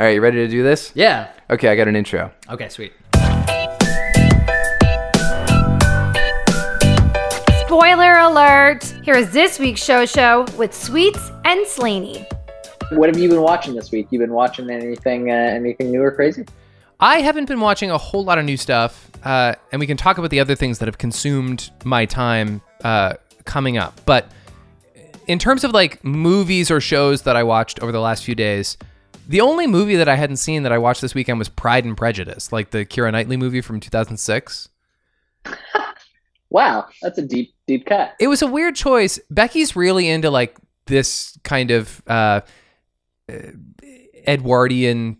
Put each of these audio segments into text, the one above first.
All right, you ready to do this? Yeah. Okay, I got an intro. Okay, sweet. Spoiler alert! Here is this week's show show with Sweets and Slaney. What have you been watching this week? You been watching anything, uh, anything new or crazy? I haven't been watching a whole lot of new stuff, uh, and we can talk about the other things that have consumed my time uh, coming up. But in terms of like movies or shows that I watched over the last few days, the only movie that I hadn't seen that I watched this weekend was Pride and Prejudice, like the Keira Knightley movie from 2006. Wow, that's a deep, deep cut. It was a weird choice. Becky's really into like this kind of uh, uh, Edwardian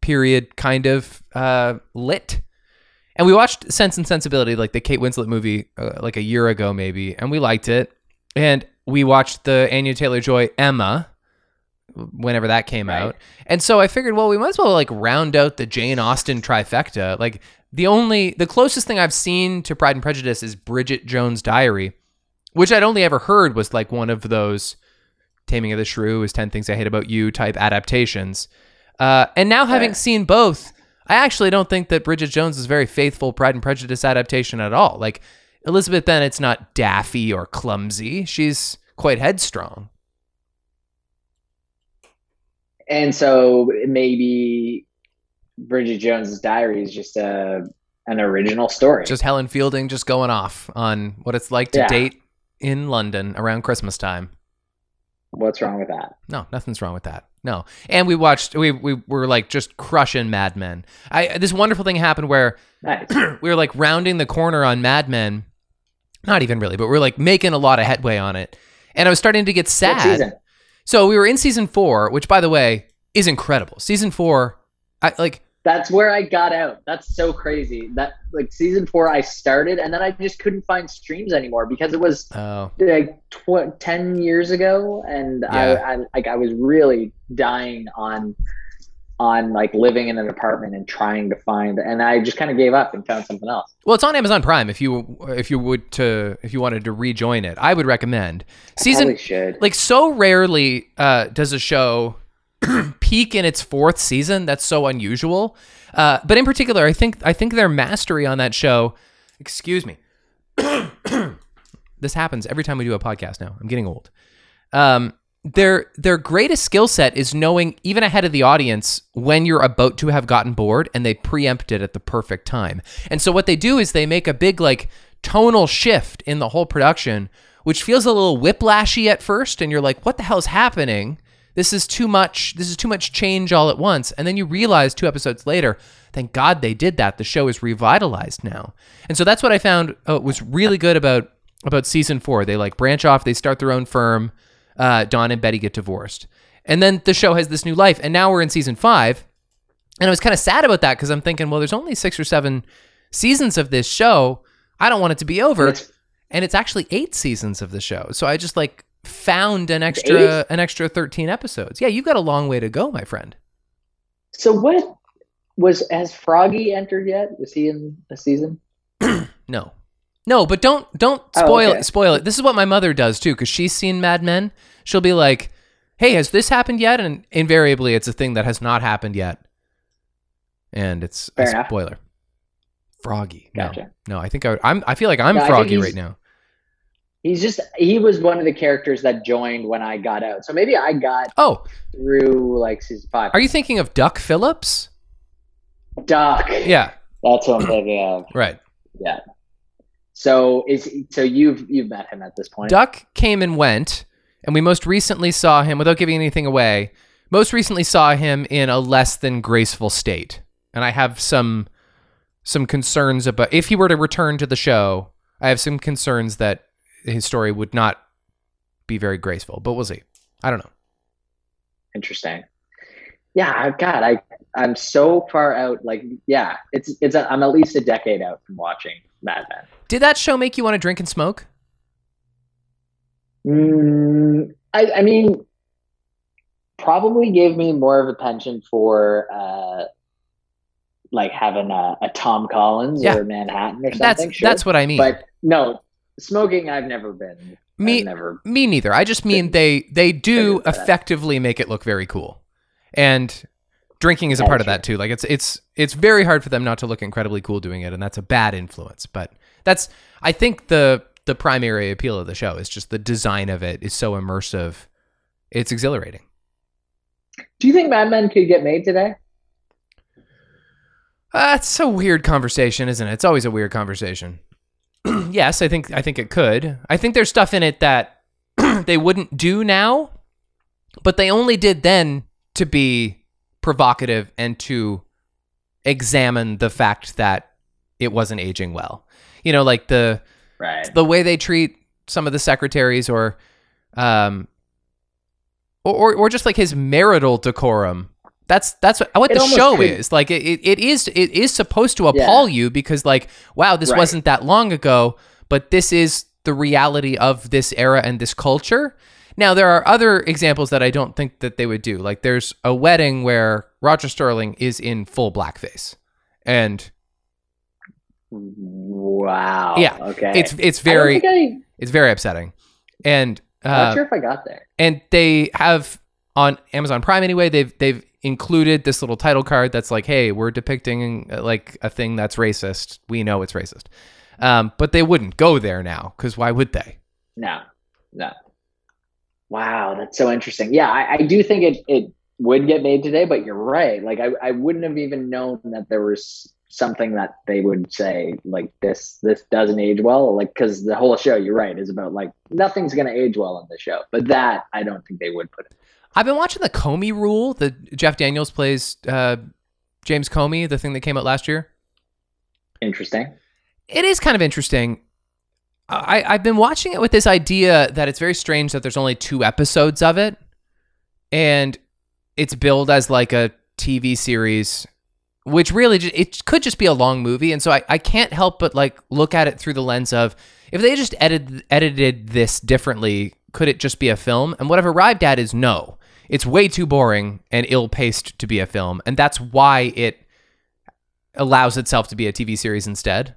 period kind of uh, lit. And we watched Sense and Sensibility, like the Kate Winslet movie, uh, like a year ago maybe, and we liked it. And we watched the Anya Taylor Joy Emma, whenever that came Right. out. And so I figured, well, we might as well like round out the Jane Austen trifecta. Like the only, the closest thing I've seen to Pride and Prejudice is Bridget Jones' Diary, which I'd only ever heard was like one of those Taming of the Shrew is 10 Things I Hate About You type adaptations. Uh, and now having Yeah. seen both, I actually don't think that Bridget Jones is a very faithful Pride and Prejudice adaptation at all. Like Elizabeth Bennet's not daffy or clumsy. She's quite headstrong. And so maybe Bridget Jones's Diary is just a an original story. Just Helen Fielding just going off on what it's like to Yeah. date in London around Christmas time. What's wrong with that? No, nothing's wrong with that. No. And we watched we we were like just crushing Mad Men. I this wonderful thing happened where Nice. we were like rounding the corner on Mad Men. Not even really, but we are like making a lot of headway on it. And I was starting to get sad. So we were in season 4, which by the way is incredible. Season 4 I like That's where I got out. That's so crazy. That like season four, I started and then I just couldn't find streams anymore because it was oh like tw- 10 years ago and Yeah. I, I like i was really dying on on like living in an apartment and trying to find and i just kind of gave up and found something else Well, it's on Amazon Prime if you if you would to if you wanted to rejoin it. I would recommend. Season like so rarely uh, does a show peak in its fourth season. That's so unusual. Uh, but in particular, I think I think their mastery on that show. Excuse me. this happens every time we do a podcast. Now I'm getting old. Um, their their greatest skill set is knowing even ahead of the audience when you're about to have gotten bored, and they preempt it at the perfect time. And so what they do is they make a big like tonal shift in the whole production, which feels a little whiplashy at first, and you're like, "What the hell is happening?" This is too much. This is too much change all at once. And then you realize two episodes later, thank God they did that. The show is revitalized now. And so that's what I found uh, was really good about about season four. They like branch off. They start their own firm. Uh, Don and Betty get divorced, and then the show has this new life. And now we're in season five, and I was kind of sad about that because I'm thinking, well, there's only six or seven seasons of this show. I don't want it to be over, It's- and it's actually eight seasons of the show. So I just like found an extra eight? an extra 13 episodes. Yeah, you've got a long way to go, my friend. so what was has froggy entered yet was he in a season No. No, but don't don't Oh, spoil okay. it. Spoil it. This is what my mother does too, because she's seen Mad Men. She'll be like, "Hey, has this happened yet?" And invariably, it's a thing that has not happened yet, and it's Fair a enough. spoiler. Froggy. No, Gotcha. no. I think I, I'm. I feel like I'm No, Froggy right now. he's just he was one of the characters that joined when i got out so maybe i got Oh, through like season five are you thinking of Duck Phillips? duck Yeah. that's what i'm thinking of Right. yeah so is so you've you've met him at this point Duck came and went, and we most recently saw him, without giving anything away, most recently saw him in a less than graceful state. And I have some some concerns about if he were to return to the show, I have some concerns that his story would not be very graceful, but we'll see. I don't know. interesting yeah god i i'm so far out like yeah it's it's a, i'm at least a decade out from watching mad men Did that show make you want to drink and smoke? Mm, I, I mean, probably gave me more of a penchant for uh, like having a, a Tom Collins Yeah. or Manhattan or something. That's sure. that's what I mean. But no, smoking. I've never been. Me- I've never. Me neither. I just mean they they do Figured that effectively make it look very cool. And drinking is a part of that too. Like it's it's it's very hard for them not to look incredibly cool doing it, and that's a bad influence. But that's I think the the primary appeal of the show is just the design of it is so immersive. It's exhilarating. Do you think Mad Men could get made today? Uh, that's a weird conversation, isn't it? It's always a weird conversation. yes, I think I think it could. I think there's stuff in it that they wouldn't do now, but they only did then to be provocative and to examine the fact that it wasn't aging well. You know, like the Right. the way they treat some of the secretaries or um or or, just like his marital decorum. That's that's what, what the show could- is. Like it, it, it is it is supposed to appall you because like wow this Right. wasn't that long ago but this is the reality of this era and this culture. Now there are other examples that i don't think that they would do. Like there's a wedding where roger sterling is in full blackface. And Wow. Yeah, Okay. it's it's I very think it's very upsetting and I, am not uh, sure if I got there. and they have on Amazon Prime anyway. They've they've included this little title card that's like, "Hey, we're depicting uh, like a thing that's racist. We know it's racist." Um, but they wouldn't go there now because why would they? No. No. Wow, that's so interesting. Yeah, I, I do think it it would get made today, but you're right. Like I, I wouldn't have even known that there was something that they would say like this this doesn't age well like because the whole show you're right is about like nothing's going to age well in the show but that i don't think they would put it I've been watching the Comey Rule. The Jeff Daniels plays uh, James Comey, the thing that came out last year. interesting it is kind of interesting. I, I've been watching it with this idea that it's very strange that there's only two episodes of it, and it's billed as like a TV series, which really ju- it could just be a long movie. And so I, I can't help but like look at it through the lens of if they just edited edited this differently, could it just be a film? And what I've arrived at is no, it's way too boring and ill paced to be a film, and that's why it allows itself to be a TV series instead.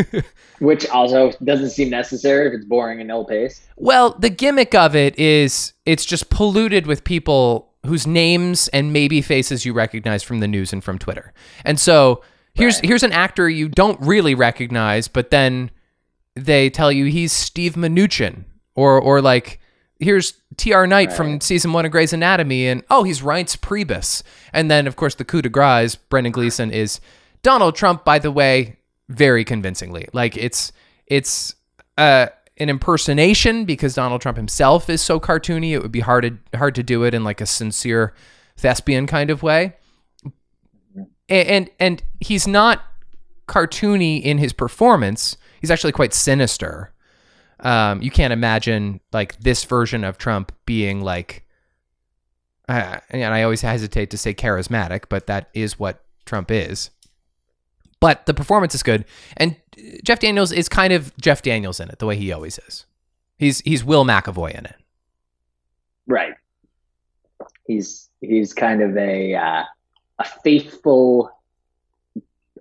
which also doesn't seem necessary if it's boring and ill paced Well, the gimmick of it is it's just polluted with people whose names and maybe faces you recognize from the news and from Twitter. And so here's Right. here's an actor you don't really recognize, but then they tell you he's Steve Mnuchin or or like here's T.R. Knight from season one of Grey's Anatomy, and oh, he's Reince Priebus. And then, of course, the coup de grace, Brendan Gleeson, is Donald Trump, by the way, very convincingly. Like it's it's uh, an impersonation because Donald Trump himself is so cartoony. It would be hard to hard to do it in like a sincere thespian kind of way. And and, and he's not cartoony in his performance. He's actually quite sinister. Um, you can't imagine like this version of Trump being like, uh, and I always hesitate to say charismatic, but that is what Trump is. But the performance is good, and Jeff Daniels is kind of Jeff Daniels in it, the way he always is. He's he's Will McAvoy in it. right he's he's kind of a uh, a faithful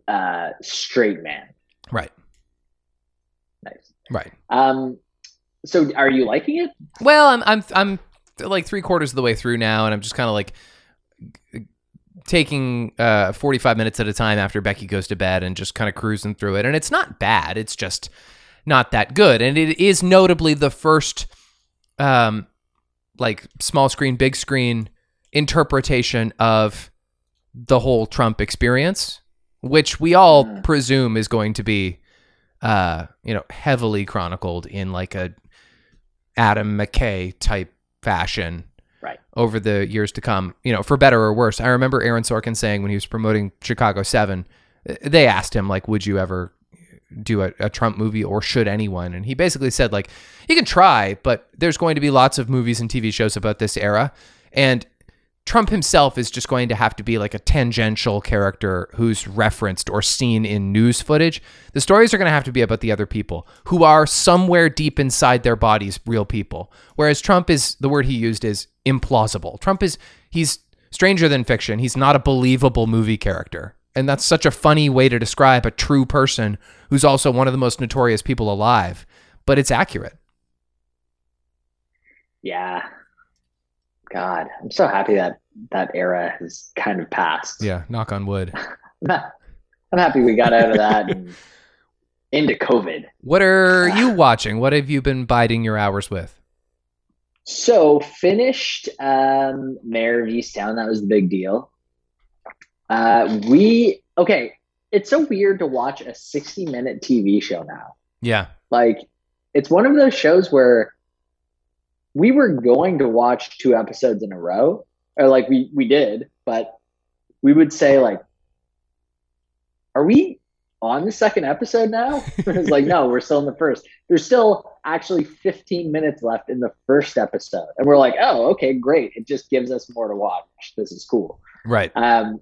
uh straight man Right, nice right. um so are you liking it Well, I'm I'm I'm like three quarters of the way through now, and I'm just kind of like taking uh 45 minutes at a time after Becky goes to bed, and just kind of cruising through it. And it's not bad. It's just not that good, and it is notably the first um like small screen, big screen interpretation of the whole Trump experience, which we all Mm. presume is going to be uh you know heavily chronicled in like a Adam McKay type fashion Right. over the years to come, you know, for better or worse. I remember Aaron Sorkin saying when he was promoting Chicago 7, uh, they asked him like would you ever do a, a Trump movie or should anyone? And he basically said like you can try, but there's going to be lots of movies and TV shows about this era and Trump himself is just going to have to be like a tangential character who's referenced or seen in news footage. The stories are going to have to be about the other people who are somewhere deep inside their bodies real people. Whereas Trump is the word he used is implausible. Trump is he's stranger than fiction. He's not a believable movie character. And that's such a funny way to describe a true person who's also one of the most notorious people alive, but it's accurate. Yeah. God, I'm so happy that that era has kind of passed. Yeah, knock on wood. I'm happy we got out of that and into COVID. What are you watching? What have you been biding your hours with? So finished um Mare of Easttown. That was the big deal. Uh we okay, it's so weird to watch a 60 minute TV show now. Yeah. Like it's one of those shows where we were going to watch two episodes in a row. Or like we we did, but we would say like are we on the second episode now? it's like, no, we're still in the first. There's still actually 15 minutes left in the first episode. And we're like, oh, okay, great. It just gives us more to watch. This is cool. Right. Um,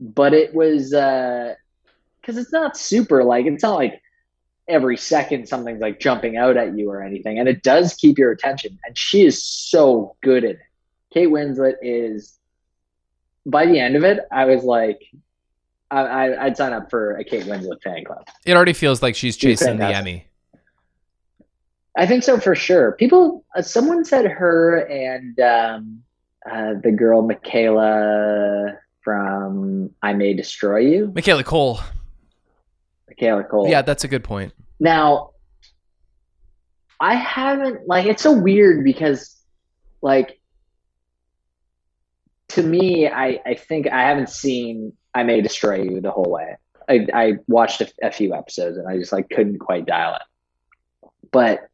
but it was because it's not super like it's not like every second something's like jumping out at you or anything, and it does keep your attention. And she is so good at it. Kate Winslet is. By the end of it, I was like, I, I'd sign up for a Kate Winslet fan club. It already feels like she's She's chasing the. Emmy. I think so for sure. People, uh, someone said her and um, uh, the girl Michaela from I May Destroy You, Michaela Coel. Yeah, that's a good point. Now, I haven't like it's so weird because like to me, I I think I haven't seen I May Destroy You the whole way. I I watched a, a few episodes and I just like couldn't quite dial it. But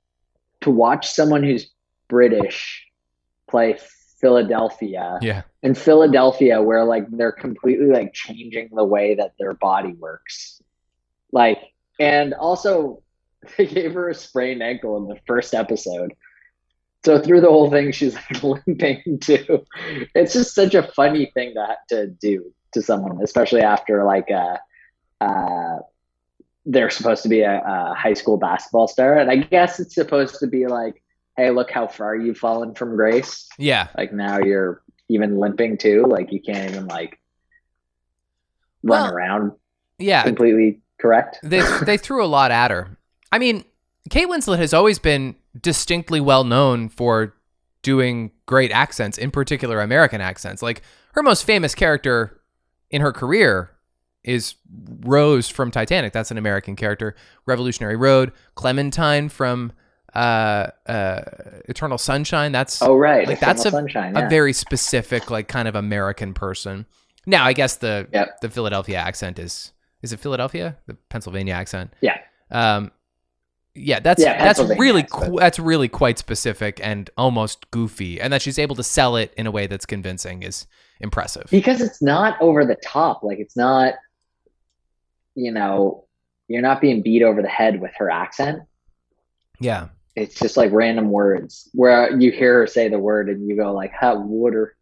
to watch someone who's British play Philadelphia Yeah. in Philadelphia where like they're completely like changing the way that their body works. Like and also they gave her a sprained ankle in the first episode. So through the whole thing she's like limping too. It's just such a funny thing to to do to someone, especially after like uh uh they're supposed to be a, a high school basketball star. And I guess it's supposed to be like, hey, look how far you've fallen from grace Yeah. like now you're even limping too like you can't even like run Well, around Yeah. completely correct they they threw a lot at her. I mean, Kate Winslet has always been distinctly well known for doing great accents, in particular American accents. Like her most famous character in her career is Rose from Titanic. That's an American character. Revolutionary Road, Clementine from uh, uh, Eternal Sunshine. That's oh right Like, Eternal that's a- sunshine a very specific, like kind of American person. Now, I guess the Yep. the Philadelphia accent is is it Philadelphia? The Pennsylvania accent. Yeah. Um, yeah, that's Yeah, that's really qu- that's really quite specific and almost goofy, and that she's able to sell it in a way that's convincing is impressive. because it's not over the top like it's not you know you're not being beat over the head with her accent Yeah, it's just like random words where you hear her say the word and you go like hot water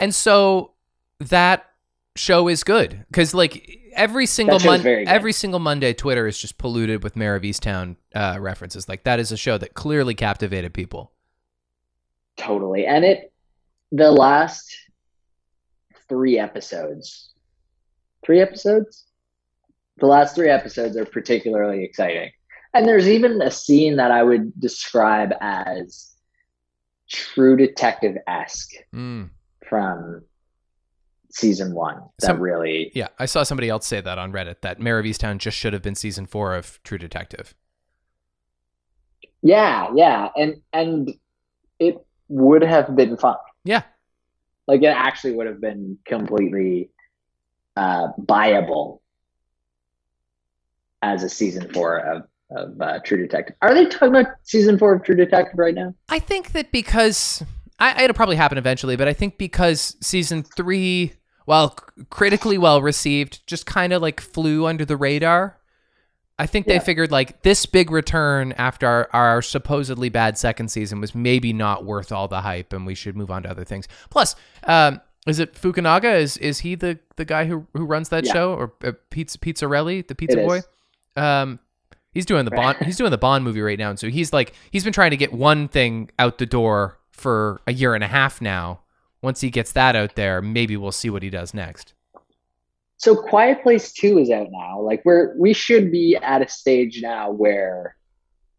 and so that show is good because like every single show's mon- very good. every single Monday, Twitter is just polluted with Mare of Easttown uh, references. Like that is a show that clearly captivated people. totally and it the last three episodes three episodes the last three episodes are particularly exciting and there's even a scene that i would describe as true detective-esque Mm. from season one that Some- really Yeah, I saw somebody else say that on Reddit that Mare of Easttown just should have been season four of True Detective. yeah yeah and and it would have been fun Yeah. like it actually would have been completely uh viable as a season four of of uh, True Detective. Are they talking about season four of True Detective right now? I think that because I, it'll probably happen eventually, but I think because season three, while c- critically well received, just kind of like flew under the radar. I think they Yeah. figured like this big return after our, our supposedly bad second season was maybe not worth all the hype, and we should move on to other things. Plus, um, is it Fukunaga? Is is he the the guy who who runs that Yeah. show or uh, Pizza Pizzarelli, the pizza It boy? Um, he's doing the Bond. he's doing the Bond movie right now, and so he's like he's been trying to get one thing out the door for a year and a half now. Once he gets that out there, maybe we'll see what he does next. So Quiet Place Two is out now. Like we're we should be at a stage now where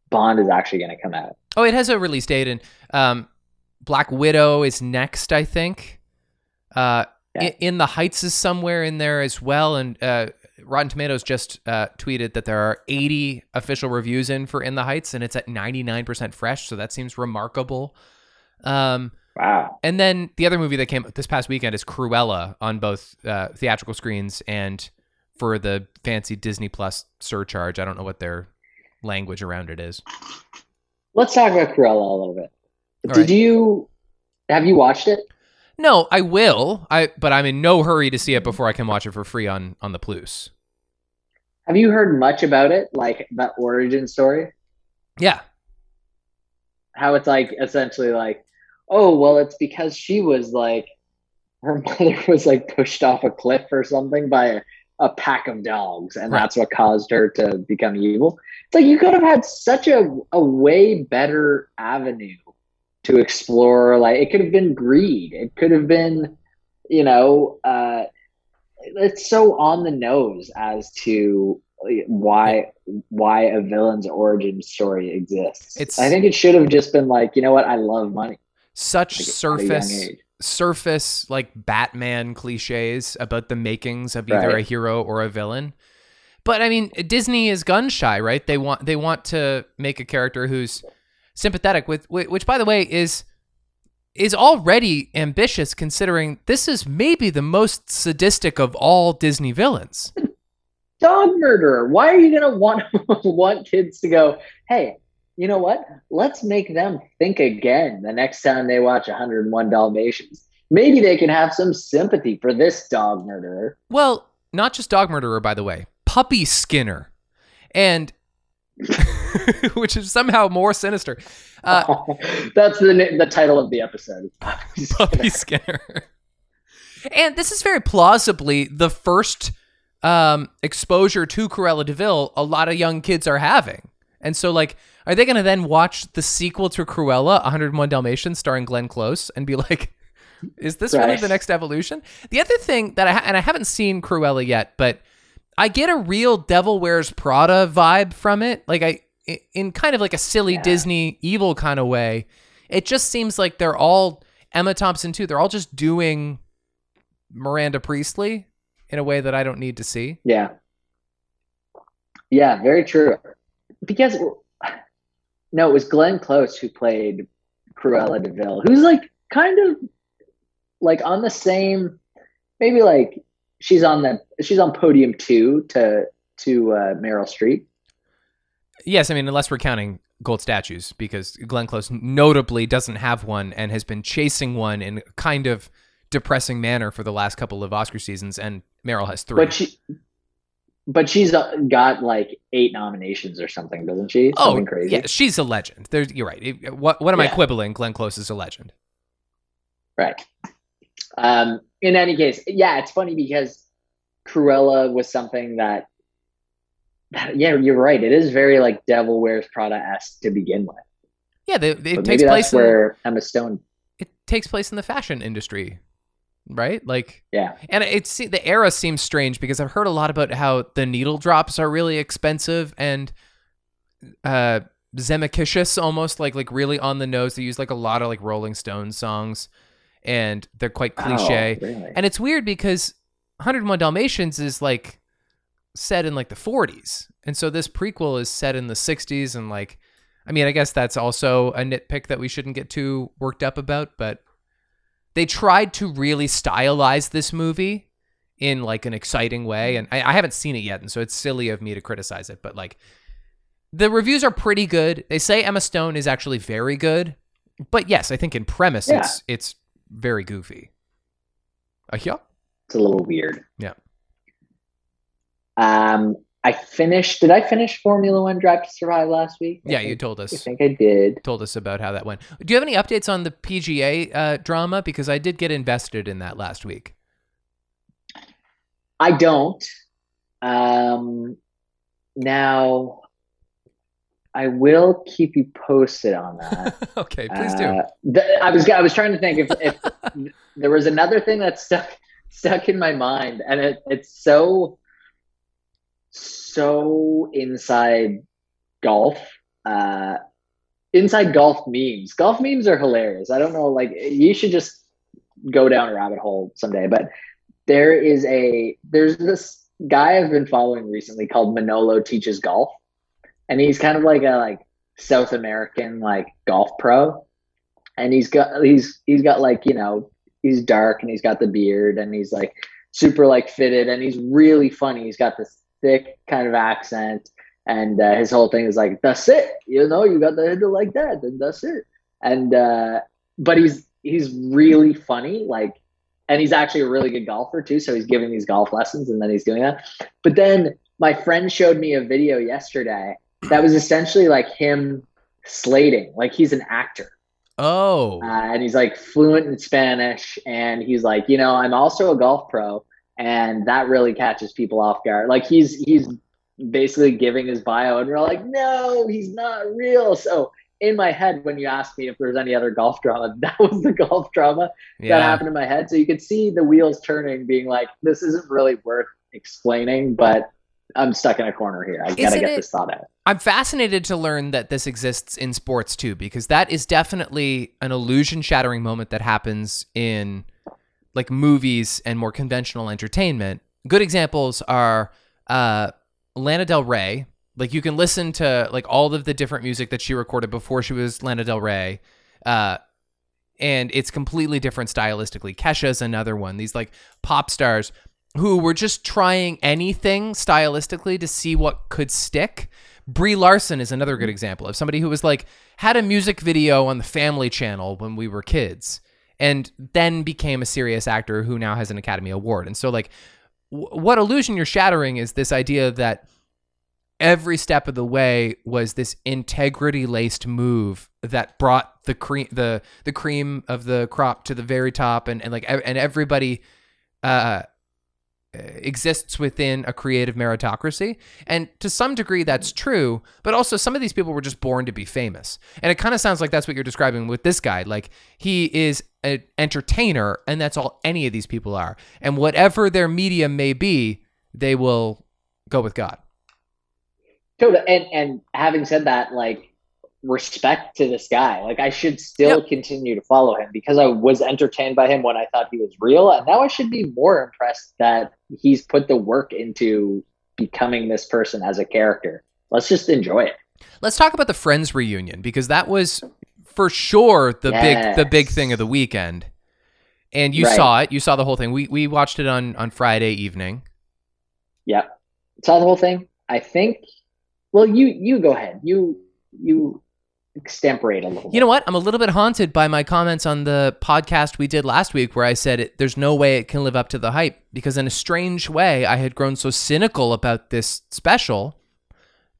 Bond is actually going to come out. Oh, it has a release date, and um, Black Widow is next, I think. Uh, Yeah. in, in the Heights is somewhere in there as well, and uh, Rotten Tomatoes just uh, tweeted that there are 80 official reviews in for In the Heights, and it's at 99% fresh, so that seems remarkable. Um, Wow. and then the other movie that came this past weekend is Cruella on both uh, theatrical screens and for the fancy Disney Plus surcharge. I don't know what their language around it is. Let's talk about Cruella a little bit. All Did right. you have you watched it? No, I will. I but I'm in no hurry to see it before I can watch it for free on on the Plus. Have you heard much about it? Like that origin story? Yeah, How it's like essentially like, oh well, it's because she was like her mother was like pushed off a cliff or something by a, a pack of dogs, and Right. that's what caused her to become evil. It's like you could have had such a a way better avenue to explore. Like it could have been greed. It could have been, you know, uh, it's so on the nose as to why why a villain's origin story exists. It's- I think it should have just been like, you know what, I love money. Such Like, at a young surface surface like Batman cliches about the makings of either Right. a hero or a villain. But I mean, Disney is gun shy, right? They want they want to make a character who's sympathetic with which by the way is is already ambitious considering this is maybe the most sadistic of all Disney villains. Dog murderer. Why are you gonna want want kids to go, hey, you know what? Let's make them think again the next time they watch 101 Dalmatians. Maybe they can have some sympathy for this dog murderer. Well, not just dog murderer by the way, puppy skinner. And which is somehow more sinister. Uh, That's the the title of the episode. Puppy Skinner. And this is very plausibly the first um, exposure to Cruella de Vil a lot of young kids are having. And so, like, are they going to then watch the sequel to Cruella, 101 Dalmatians, starring Glenn Close, and be like, is this really the next evolution? The other thing that I, ha- and I haven't seen Cruella yet, but I get a real Devil Wears Prada vibe from it. Like, I, i- in kind of like a silly Yeah. Disney evil kind of way. It just seems like they're all Emma Thompson too. They're all just doing Miranda Priestly in a way that I don't need to see. Yeah. Yeah, very true. Because no, it was Glenn Close who played Cruella de Vil, who's like kind of like on the same maybe like she's on the she's on podium two to to uh, Meryl Streep. Yes, I mean unless we're counting gold statues because Glenn Close notably doesn't have one and has been chasing one in kind of depressing manner for the last couple of Oscar seasons and Meryl has 3. But she but she's got like eight nominations or something, doesn't she? oh, crazy. yeah, she's a legend. There's you're right. What what am I quibbling? Glenn Close is a legend. Right. Um, in any case, yeah, it's funny because Cruella was something that, that yeah, you're right. It is very like Devil Wears Prada esque to begin with. Yeah, they, it But takes place that's in, where Emma Stone. it takes place in the fashion industry, right? Like Yeah, And it's the era seems strange because I've heard a lot about how the needle drops are really expensive and uh Zemeckis almost like like really on the nose. They use like a lot of like Rolling Stones songs and they're quite cliche. Oh, really? And it's weird because 101 Dalmatians is like set in like the 40s. And so this prequel is set in the 60s and like I mean, I guess that's also a nitpick that we shouldn't get too worked up about, but they tried to really stylize this movie in like an exciting way and I, I haven't seen it yet and so it's silly of me to criticize it but like the reviews are pretty good they say emma stone is actually very good but yes i think in premise Yeah. it's it's very goofy uh, yeah it's a little weird. Yeah. Um, I finished. Did I finish Formula One Drive to Survive last week? I yeah think- you told us. I think I did. told us about how that went do you have any updates on the pga uh, drama because i did get invested in that last week I don't. Um, now, I will keep you posted on that. okay please do Uh, th- I was I was trying to think if, if there was another thing that stuck stuck in my mind, and it, it's so so inside golf. Uh, inside golf memes. Golf memes are hilarious. I don't know, like you should just go down a rabbit hole someday. But there is a there's this guy I've been following recently called Manolo Teaches Golf, and he's kind of like a like South American like golf pro, and he's got he's he's got like you know he's dark and he's got the beard and he's like super like fitted and he's really funny. He's got this thick kind of accent. And uh, his whole thing is like that's it. You know you got the handle like that and that's it. And uh, but he's he's really funny like and he's actually a really good golfer too so he's giving these golf lessons and then he's doing that. But then my friend showed me a video yesterday that was essentially like him slating like he's an actor. Oh. uh, and he's like fluent in Spanish. And he's like, you know, I'm also a golf pro, and that really catches people off guard. Like he's he's basically giving his bio, and we're like, no, he's not real. So in my head, when you asked me if there's any other golf drama, that was the golf drama that happened in my head. So you could see the wheels turning, being like, this isn't really worth explaining, but I'm stuck in a corner here. I gotta get it- this thought out. I'm fascinated to learn that this exists in sports too, because that is definitely an illusion shattering moment that happens in like movies and more conventional entertainment. Good examples are uh, Lana Del Rey. Like you can listen to like all of the different music that she recorded before she was Lana Del Rey. Uh, and it's completely different stylistically. Kesha's another one. These like pop stars who were just trying anything stylistically to see what could stick. Brie Larson is another good example of somebody who was like had a music video on the Family Channel when we were kids, and then became a serious actor who now has an Academy Award. And so, like, w- what illusion you're shattering is this idea that every step of the way was this integrity laced move that brought the cream the the cream of the crop to the very top and, and like and everybody uh exists within a creative meritocracy. And to some degree that's true but also some of these people were just born to be famous. And it kind of sounds like that's what you're describing with this guy. Like he is an entertainer and that's all any of these people are and whatever their medium may be they will go with god Totally. And and having said that, like respect to this guy. Like I should still Yep. continue to follow him because I was entertained by him when I thought he was real. And now I should be more impressed that he's put the work into becoming this person as a character. Let's just enjoy it. Let's talk about the Friends reunion because that was for sure the big the big thing of the weekend. And you Right. saw it. You saw the whole thing. We we watched it on on Friday evening. Yep. Saw the whole thing. I think well you you go ahead. You you extemporate a little You know what? I'm a little bit haunted by my comments on the podcast we did last week where I said it, there's no way it can live up to the hype because in a strange way I had grown so cynical about this special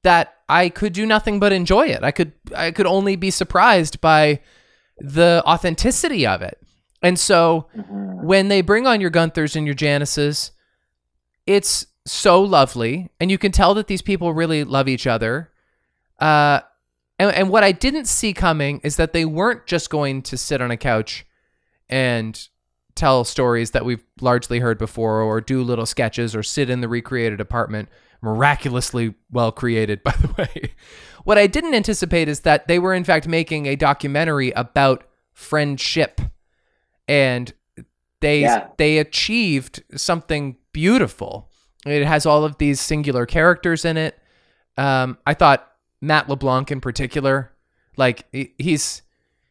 that I could do nothing but enjoy it. I could I could only be surprised by the authenticity of it. And so Mhm. when they bring on your Gunthers and your Janices, it's so lovely, and you can tell that these people really love each other. Uh, and, and what I didn't see coming is that they weren't just going to sit on a couch and tell stories that we've largely heard before, or do little sketches, or sit in the recreated apartment, miraculously well created, by the way. What I didn't anticipate is that they were, in fact, making a documentary about friendship and they Yeah. they achieved something beautiful. It has all of these singular characters in it. Um, I thought Matt LeBlanc in particular, like he's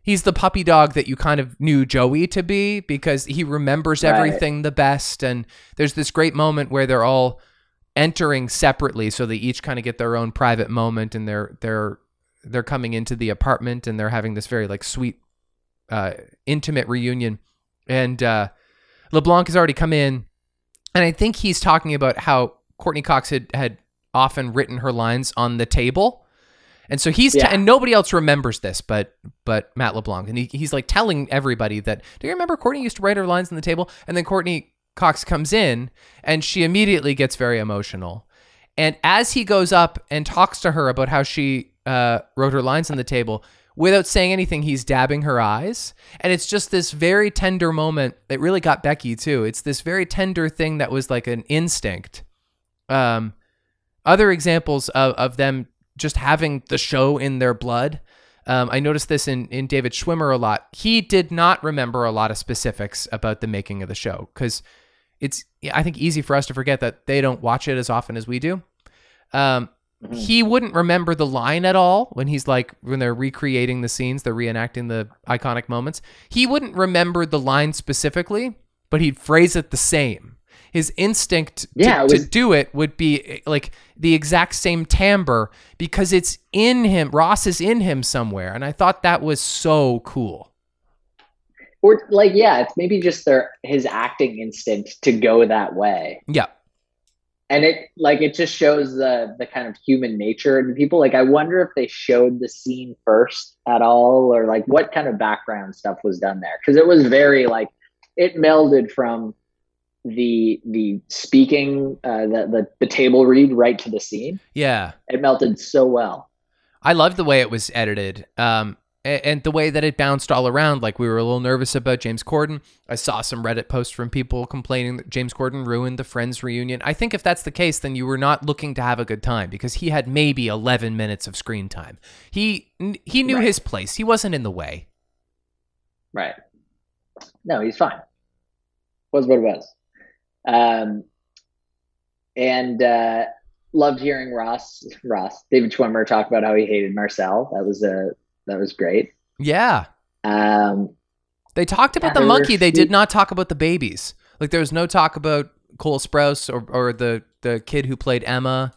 he's the puppy dog that you kind of knew Joey to be because he remembers Right. everything the best. And there's this great moment where they're all entering separately, so they each kind of get their own private moment, and they're they're they're coming into the apartment and they're having this very like sweet, uh, intimate reunion. And uh, LeBlanc has already come in, and I think he's talking about how Courteney Cox had had often written her lines on the table. And so he's Yeah. and nobody else remembers this, but but Matt LeBlanc, and he, he's like telling everybody that. Do you remember Courteney used to write her lines on the table? And then Courteney Cox comes in, and she immediately gets very emotional. And as he goes up and talks to her about how she uh, wrote her lines on the table, without saying anything, he's dabbing her eyes. And it's just this very tender moment. It really got Becky too. It's this very tender thing that was like an instinct. Um, other examples of, of them just having the show in their blood. Um, I noticed this in, in David Schwimmer a lot. He did not remember a lot of specifics about the making of the show because it's, I think, easy for us to forget that they don't watch it as often as we do. Um, Mhm. he wouldn't remember the line at all when he's like when they're recreating the scenes they're reenacting the iconic moments he wouldn't remember the line specifically but he'd phrase it the same his instinct to, Yeah, it to was- do it would be like the exact same timbre because it's in him ross is in him somewhere and i thought that was so cool Or like, yeah, it's maybe just their his acting instinct to go that way. yeah. And it like it just shows the the kind of human nature in people. Like i wonder if they showed the scene first at all or like what kind of background stuff was done there. Because it was very like it melded from the the speaking uh the, the the table read right to the scene. Yeah. It melted so well. I love the way it was edited. Um, and the way that it bounced all around. Like we were a little nervous about James Corden. I saw some Reddit posts from people complaining that James Corden ruined the Friends reunion. I think if that's the case, then you were not looking to have a good time because he had maybe 11 minutes of screen time. He he knew Right. his place. He wasn't in the way. right no he's fine was what it was um and uh loved hearing ross ross david schwimmer talk about how he hated marcel that was uh that was great Yeah. um They talked about the monkey. They did not talk about the babies. Like there was no talk about Cole Sprouse or, or the the kid who played Emma.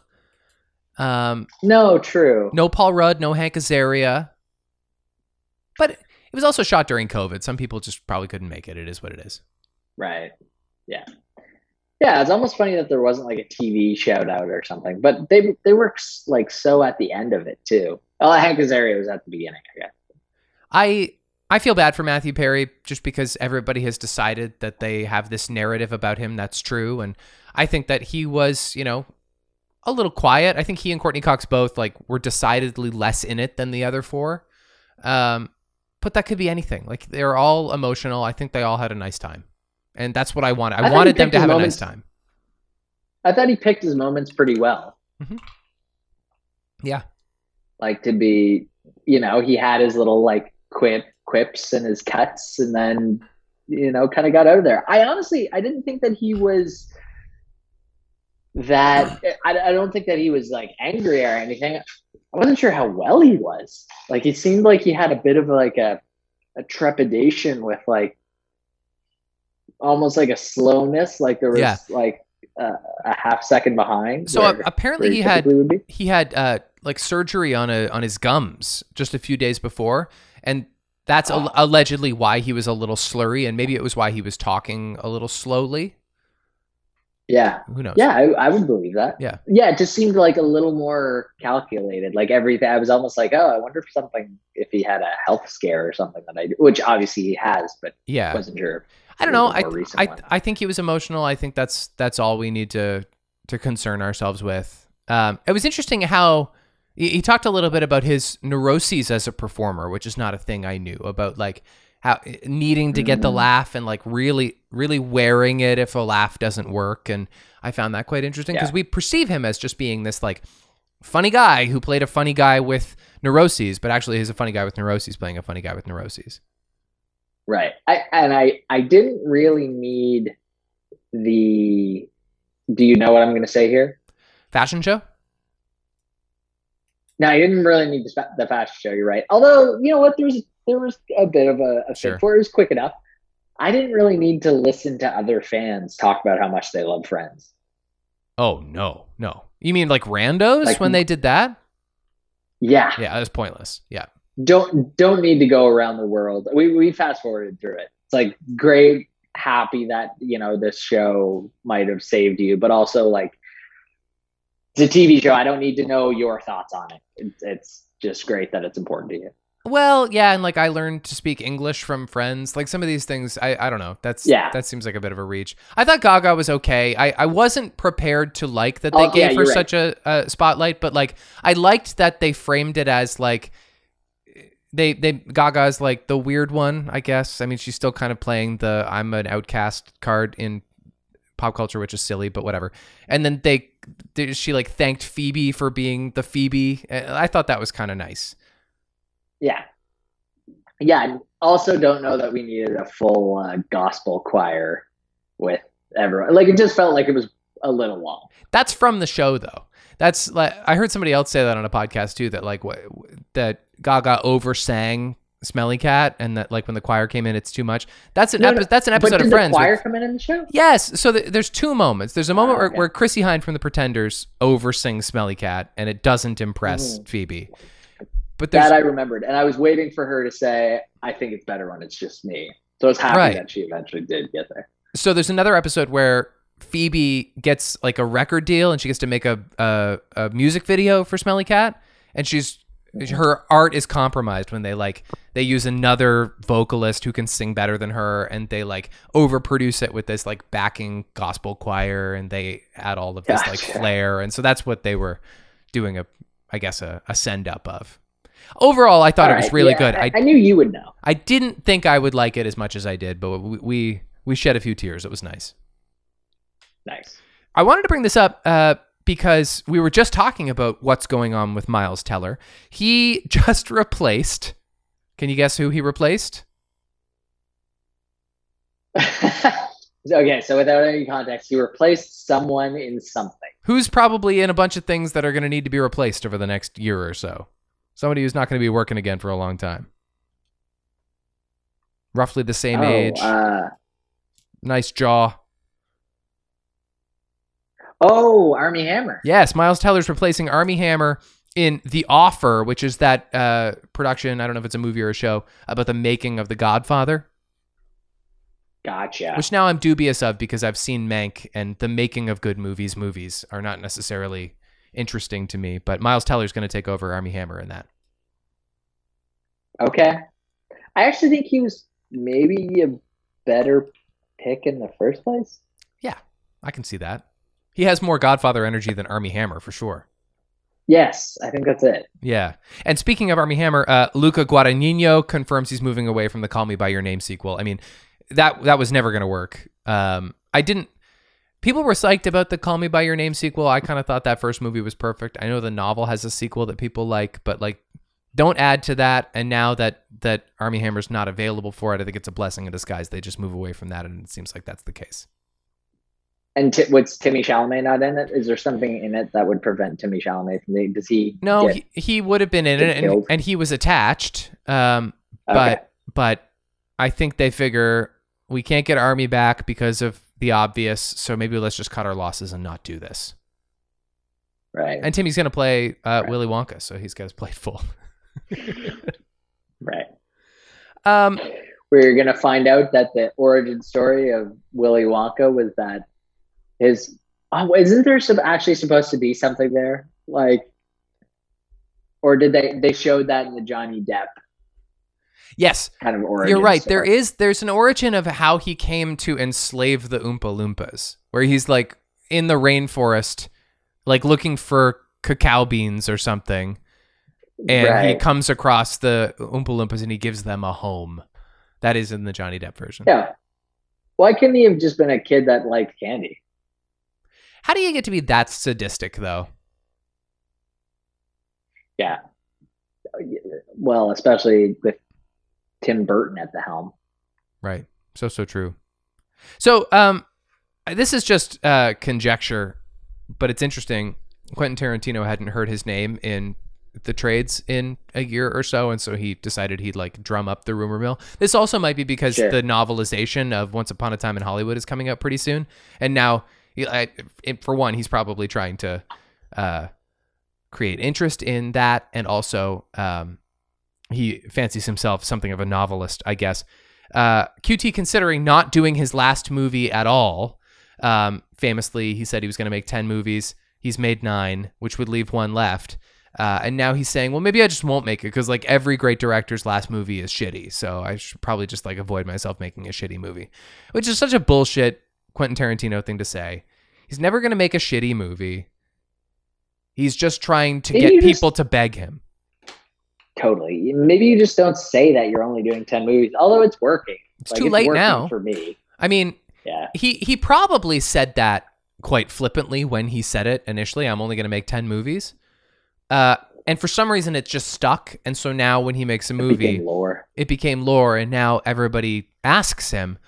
Um, no true No Paul Rudd, no Hank Azaria. But it was also shot during COVID. Some people just probably couldn't make it. It is what it is. right yeah yeah it's almost funny that there wasn't like a tv shout out or something but they they were like so at the end of it too oh hank azaria was at the beginning i guess I I feel bad for Matthew Perry just because everybody has decided that they have this narrative about him that's true, and I think that he was, you know, a little quiet. I think he and Courteney Cox both like were decidedly less in it than the other four. Um, but that could be anything. Like they're all emotional. I think they all had a nice time, and that's what I wanted. I I, wanted them to have a nice time. i thought he picked his moments pretty well Yeah. Like to be you know he had his little like quip quips and his cuts and then you know kind of got out of there i honestly i didn't think that he was that I, I don't think that he was like angry or anything i wasn't sure how well he was like he seemed like he had a bit of like a, a trepidation with like almost like a slowness like there was Yeah. like a, a half second behind So where- uh, apparently where he had would be. he had uh like surgery on a on his gums just a few days before and that's Ah. allegedly why he was a little slurry and maybe it was why he was talking a little slowly yeah who knows Yeah, I, I would believe that. Yeah. Yeah, it just seemed like a little more calculated. Like everything, I was almost like, oh, I wonder if something, if he had a health scare or something that I, which obviously he has, but yeah wasn't sure. i don't know I, I one. i think he was emotional i think that's that's all we need to to concern ourselves with um it was interesting how he, talked a little bit about his neuroses as a performer which is not a thing i knew about like how needing to get the Mm. laugh and like really really wearing it if a laugh doesn't work and i found that quite interesting because Yeah. we perceive him as just being this like funny guy who played a funny guy with neuroses but actually he's a funny guy with neuroses playing a funny guy with neuroses Right. I, and I, I didn't really need the, do you know what I'm going to say here? fashion show No, I didn't really need the, the fashion show. You're right. Although, you know what? There was, there was a bit of a, a Sure. for it. It was quick enough. I didn't really need to listen to other fans talk about how much they love Friends. oh no no you mean like randos Like- when they did that Yeah. yeah that was pointless yeah don't don't need to go around the world. We we fast forwarded through it. It's like great, happy that you know this show might have saved you, but also like it's a TV show. I don't need to know your thoughts on it. It's, it's just great that it's important to you. Well, yeah, and like I learned to speak English from friends. Like some of these things, I, I don't know. That's Yeah. That seems like a bit of a reach. I thought Gaga was okay. I, I wasn't prepared to like that they Oh, yeah, gave her right. such a, a spotlight, but like I liked that they framed it as like they they Gaga's like the weird one. I guess. I mean, she's still kind of playing the I'm an outcast card in pop culture, which is silly, but whatever. And then they, they she like thanked Phoebe for being the Phoebe. I thought that was kind of nice. Yeah. Yeah. Also, don't know that we needed a full uh, gospel choir with everyone. Like, it just felt like it was a little long. That's from the show, though. That's like I heard somebody else say that on a podcast too. That like what that Gaga oversang "Smelly Cat" and that like when the choir came in, it's too much. That's an No, epi- no, that's an episode of Friends. the choir with- come in in the show? yes, so th- there's two moments. There's a moment Oh, where, okay. where Chrissie Hynde from The Pretenders oversings "Smelly Cat" and it doesn't impress Phoebe. But Mm-hmm. That I remembered. And I was waiting for her to say, I think it's better when it's just me. So I was happy Right. that she eventually did get there. so there's another episode where Phoebe gets like a record deal and she gets to make a a, a music video for Smelly Cat, and she's her art is compromised when they like they use another vocalist who can sing better than her and they like overproduce it with this like backing gospel choir and they add all of this like flair and so that's what they were doing a I guess a, a send up of. Overall, I thought it was right, really yeah, good. I, I I knew you would know. I didn't think I would like it as much as I did, but we we, we shed a few tears. It was nice. Nice. I wanted to bring this up uh, because we were just talking about what's going on with Miles Teller. He just replaced. Can you guess who he replaced? okay, so without any context, you replaced someone in something. Who's probably in a bunch of things that are going to need to be replaced over the next year or so? Somebody who's not going to be working again for a long time. Roughly the same oh, age, Uh, nice jaw. Oh, Armie Hammer. Yes, Miles Teller's replacing Armie Hammer in The Offer, which is that uh, production. I don't know if it's a movie or a show about the making of The Godfather. Gotcha. which now I'm dubious of because I've seen Mank and the making of good movies. Movies are not necessarily interesting to me, but Miles Teller's going to take over Armie Hammer in that. Okay. I actually think he was maybe a better pick in the first place. Yeah, I can see that. He has more Godfather energy than Armie Hammer for sure. Yes, I think that's it. Yeah. And speaking of Armie Hammer, uh, Luca Guadagnino confirms he's moving away from the Call Me by Your Name sequel. I mean, that that was never going to work. Um, I didn't. People were psyched about the Call Me by Your Name sequel. I kind of thought that first movie was perfect. I know the novel has a sequel that people like, but like, don't add to that. And now that that Armie Hammer's not available for it, I think it's a blessing in disguise. They just move away from that, and it seems like that's the case. And t- what's Timmy Chalamet not in it? Is there something in it that would prevent Timmy Chalamet from? Does he? No, get- he, he would have been in it, and, and he was attached. Um, Okay. but but I think they figure we can't get Armie back because of the obvious. So maybe let's just cut our losses and not do this. right, And Timmy's gonna play uh, Right. Willy Wonka, so he's got his plate full. right. Um, We're gonna find out that the origin story of Willy Wonka was that his. Oh, isn't there some, actually supposed to be something there? Like, or did they? They showed that in the Johnny Depp yes, kind of origin. you're right. There story. is there's an origin of how he came to enslave the Oompa Loompas, where he's like in the rainforest, like looking for cacao beans or something. and he comes across the Oompa Loompas and he gives them a home. That is in the Johnny Depp version. Yeah. Why couldn't he have just been a kid that liked candy? How do you get to be that sadistic, though? Yeah. Well, especially with Tim Burton at the helm. Right. So so true. So um, this is just uh conjecture, but it's interesting. Quentin Tarantino hadn't heard his name in the trades in a year or so, and so he decided he'd like drum up the rumor mill. This also might be because Sure. the novelization of Once Upon a Time in Hollywood is coming up pretty soon, and now, I, for one, he's probably trying to uh, create interest in that, and also um, he fancies himself something of a novelist, I guess. Uh, QT considering not doing his last movie at all. Um, famously, he said he was going to make 10 movies. He's made nine, which would leave one left. Uh, and now he's saying, well, maybe I just won't make it because like every great director's last movie is shitty. So I should probably just like avoid myself making a shitty movie, which is such a bullshit Quentin Tarantino thing to say. He's never going to make a shitty movie. He's just trying to Maybe get you just- people to beg him. Totally. Maybe you just don't say that you're only doing 10 movies, although it's working. It's too late working now. For me. I mean, Yeah. he he probably said that quite flippantly when he said it initially. I'm only going to make ten movies. Uh, and for some reason it just stuck. And so now when he makes a It movie, became lore. it became lore, and now everybody asks him.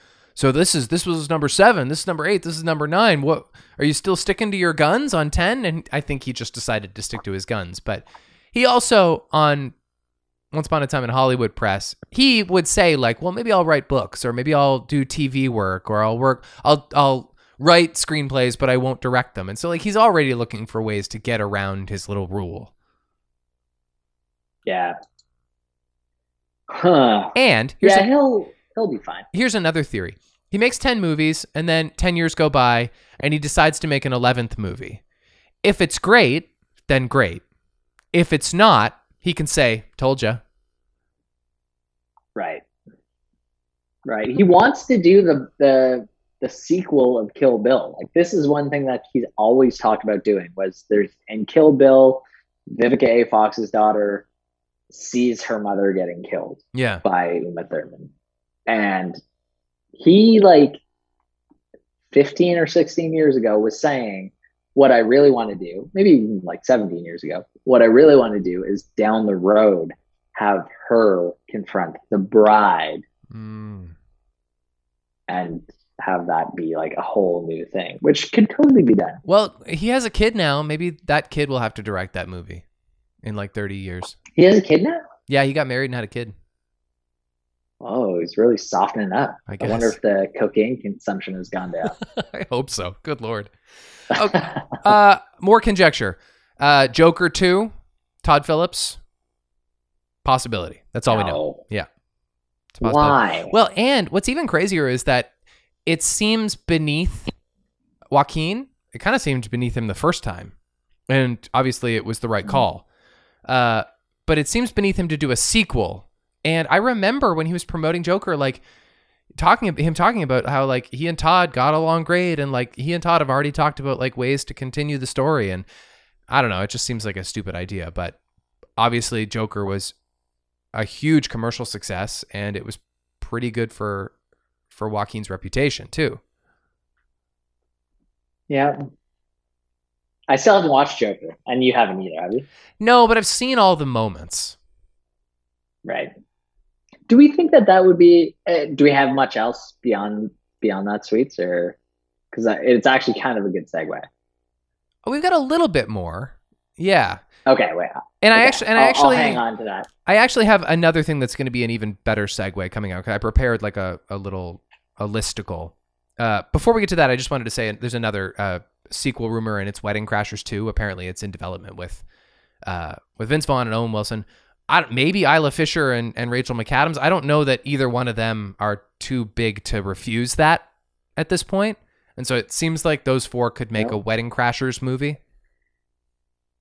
So this is this was number seven. This is number eight. This is number nine. What are you still sticking to your guns on ten? And I think he just decided to stick to his guns. But he also on Once Upon a Time in Hollywood press, he would say like, well, maybe I'll write books, or maybe I'll do TV work, or I'll work, I'll I'll write screenplays, but I won't direct them. And so like he's already looking for ways to get around his little rule. Yeah. Huh. And here's Yeah, a- he'll he'll be fine. here's another theory. He makes 10 movies and then 10 years go by and he decides to make an 11th movie. If it's great, then great. If it's not, he can say, "Told ya." Right. Right. He wants to do the the the sequel of Kill Bill. Like this is one thing that he's always talked about doing was there's in Kill Bill, Vivica A. Fox's daughter sees her mother getting killed Yeah. by Uma Thurman. And he like 15 or 16 years ago was saying what I really want to do, maybe even like 17 years ago, what I really want to do is down the road have her confront the bride Mm. and have that be like a whole new thing, which could totally be done. Well, he has a kid now. Maybe that kid will have to direct that movie in like 30 years. He has a kid now. Yeah, he got married and had a kid. Oh, he's really softening up. I I, wonder if the cocaine consumption has gone down. I hope so. Good lord. Okay. Uh, more conjecture. Uh, Joker 2, Todd Phillips. Possibility. That's all we know. Yeah. It's. Why? Well, and what's even crazier is that it seems beneath Joaquin. It kind of seemed beneath him the first time, and obviously it was the right call. Uh, but it seems beneath him to do a sequel. And I remember when he was promoting Joker, like talking him talking about how like he and Todd got along great, and like he and Todd have already talked about like ways to continue the story. And I don't know, it just seems like a stupid idea, but obviously Joker was a huge commercial success, and it was pretty good for for Joaquin's reputation too. yeah. I still haven't watched Joker, and you haven't either, have you? No, but I've seen all the moments. Right. Do we think that that would be? Uh, do we have much else beyond beyond that, sweets, or because it's actually kind of a good segue? Oh, we've got a little bit more. Yeah. Okay, wait. And I actually and I I'll- actually I'll hang on to that. I actually have another thing that's going to be an even better segue coming out. 'cause I prepared like a, a little a listicle. Uh, before we get to that, I just wanted to say there's another uh, sequel rumor, and it's Wedding Crashers 2. Apparently, it's in development with uh, with Vince Vaughn and Owen Wilson. I, maybe Isla Fisher and, and Rachel McAdams. I don't know that either one of them are too big to refuse that at this point. And so it seems like those four could make Yeah. a Wedding Crashers movie.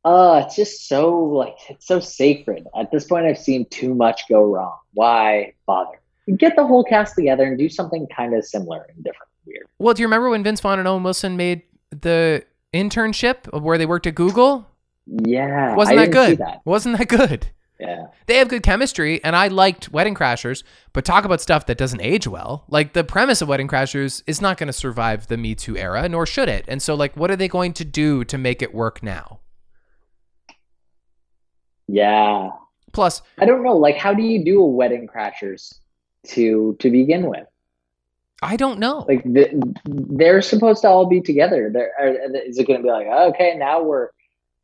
Uh, it's just so like it's so sacred. At this point, I've seen too much go wrong. Why bother? Get the whole cast together and do something kind of similar and different, weird. Well, do you remember when Vince Vaughn and Owen Wilson made the internship of where they worked at Google? Yeah, Wasn't I that didn't see good? that. Wasn't that good? Yeah, They have good chemistry, and I liked Wedding Crashers, but talk about stuff that doesn't age well. Like the premise of Wedding Crashers is not going to survive the Me Too era, nor should it. And so, like, what are they going to do to make it work now? yeah. Plus, I don't know. Like, how do you do a Wedding Crashers to to begin with? I don't know. Like, the, they're supposed to all be together. They're, are, is it going to be like, oh, okay, now we're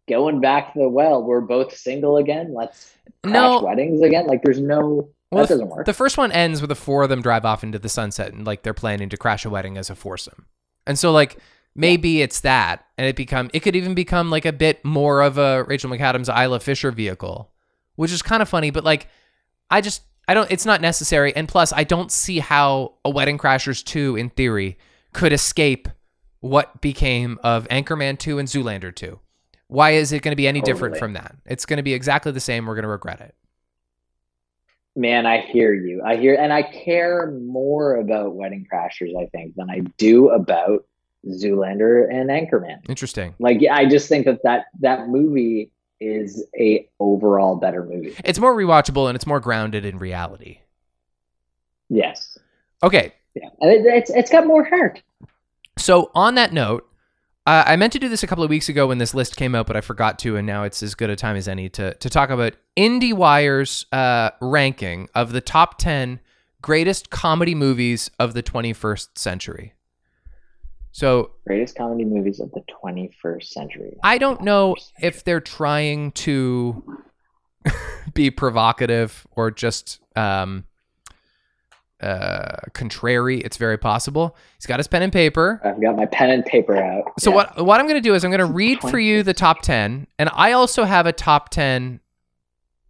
going back to the well? We're both single again. Let's crash No. weddings again. Like, there's no. Well, that doesn't work. The first one ends with the four of them drive off into the sunset and like they're planning to crash a wedding as a foursome. And so like maybe it's that and it become it could even become like a bit more of a Rachel McAdams Isla Fisher vehicle, which is kind of funny, but like I just I don't it's not necessary and plus I don't see how a Wedding Crashers 2 in theory could escape what became of Anchorman 2 and Zoolander 2. Why is it going to be any different from that? It's going to be exactly the same. We're going to regret it. Man, I hear you. I hear, and I care more about Wedding Crashers, I think, than I do about Zoolander and Anchorman. Interesting. Like, yeah, I just think that that that movie is a overall better movie. It's more rewatchable and it's more grounded in reality. Yes, Okay, yeah, it's it's got more heart. so on that note, Uh, I meant to do this a couple of weeks ago when this list came out, but I forgot to, and now it's as good a time as any to to talk about IndieWire's uh, ranking of the top ten greatest comedy movies of the 21st century. So Greatest comedy movies of the 21st century. I don't know if they're trying to be provocative or just um, uh, contrary. It's very possible. He's got his pen and paper. I've got my pen and paper out. So Yeah. what what I'm going to do is I'm going to read for you the top 10 and I also have a top 10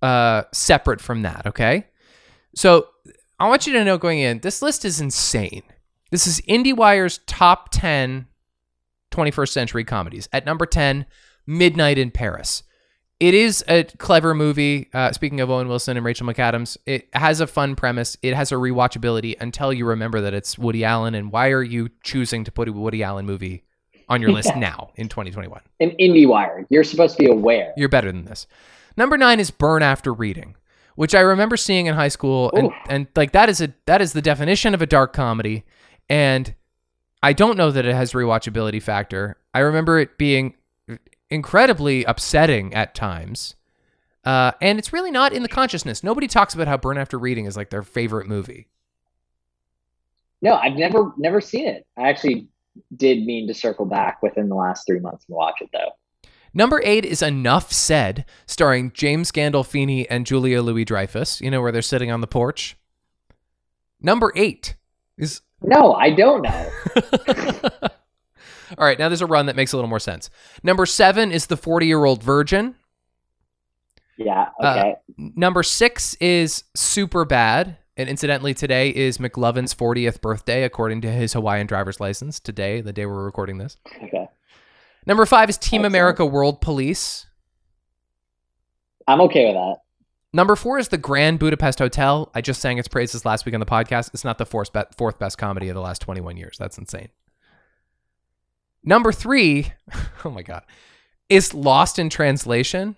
uh separate from that, okay? So I want you to know going in, this list is insane. This is IndieWire's top 10 21st century comedies. At number 10, Midnight in Paris. It is a clever movie. Uh, speaking of Owen Wilson and Rachel McAdams, it has a fun premise. It has a rewatchability until you remember that it's Woody Allen. And why are you choosing to put a Woody Allen movie on your list now in 2021? An IndieWire. You're supposed to be aware. You're better than this. Number nine is Burn After Reading, which I remember seeing in high school, and, and like that is a that is the definition of a dark comedy, and I don't know that it has rewatchability factor. I remember it being incredibly upsetting at times, uh, and it's really not in the consciousness. Nobody talks about how Burn After Reading is like their favorite movie. No, I've never never seen it. I actually did mean to circle back within the last three months and watch it though. Number eight is Enough Said, starring James Gandolfini and Julia Louis Dreyfus. You know where they're sitting on the porch. Number eight is No, I don't know. All right, now there's a run that makes a little more sense. Number seven is The 40 Year Old Virgin. Yeah. Uh, Okay. Number six is Super Bad. And incidentally, today is McLovin's 40th birthday, according to his Hawaiian driver's license. Today, the day we're recording this. okay. Number five is Team Excellent. America World Police. I'm okay with that. Number four is The Grand Budapest Hotel. I just sang its praises last week on the podcast. It's not the fourth, be- fourth best comedy of the last 21 years. That's insane. Number three, oh my God, is Lost in Translation.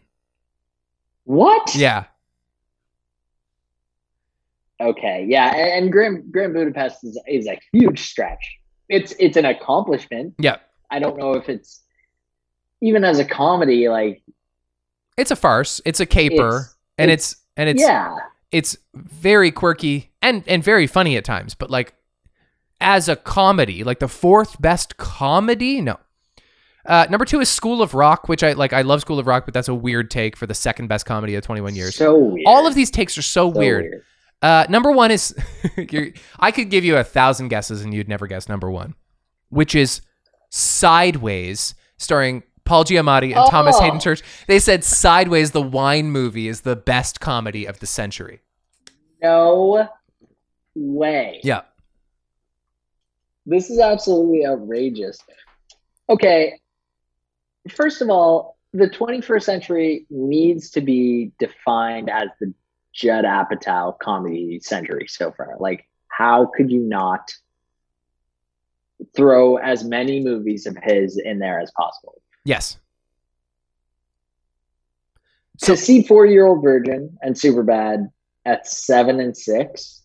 What? Yeah. Okay. Yeah. And, and Grand Grand Budapest is is a huge stretch. It's it's an accomplishment. Yeah. I don't know if it's even as a comedy, like It's a farce. It's a caper. It's- and it's, and it's yeah. it's very quirky and and very funny at times, but like as a comedy, like the fourth best comedy, no. Uh, number two is School of Rock, which I like. I love School of Rock, but that's a weird take for the second best comedy of 21 years. So weird. All of these takes are so, So weird. Uh, number one is I could give you a thousand guesses and you'd never guess number one, which is Sideways, starring Paul Giamatti and Thomas Oh. Hayden Church. They said Sideways, the wine movie, is the best comedy of the century. No way. Yeah. This is absolutely outrageous. Okay. First of all, the 21st century needs to be defined as the Judd Apatow comedy century so far. Like, how could you not throw as many movies of his in there as possible? Yes. to see Four Year Old Virgin and super bad at seven and six.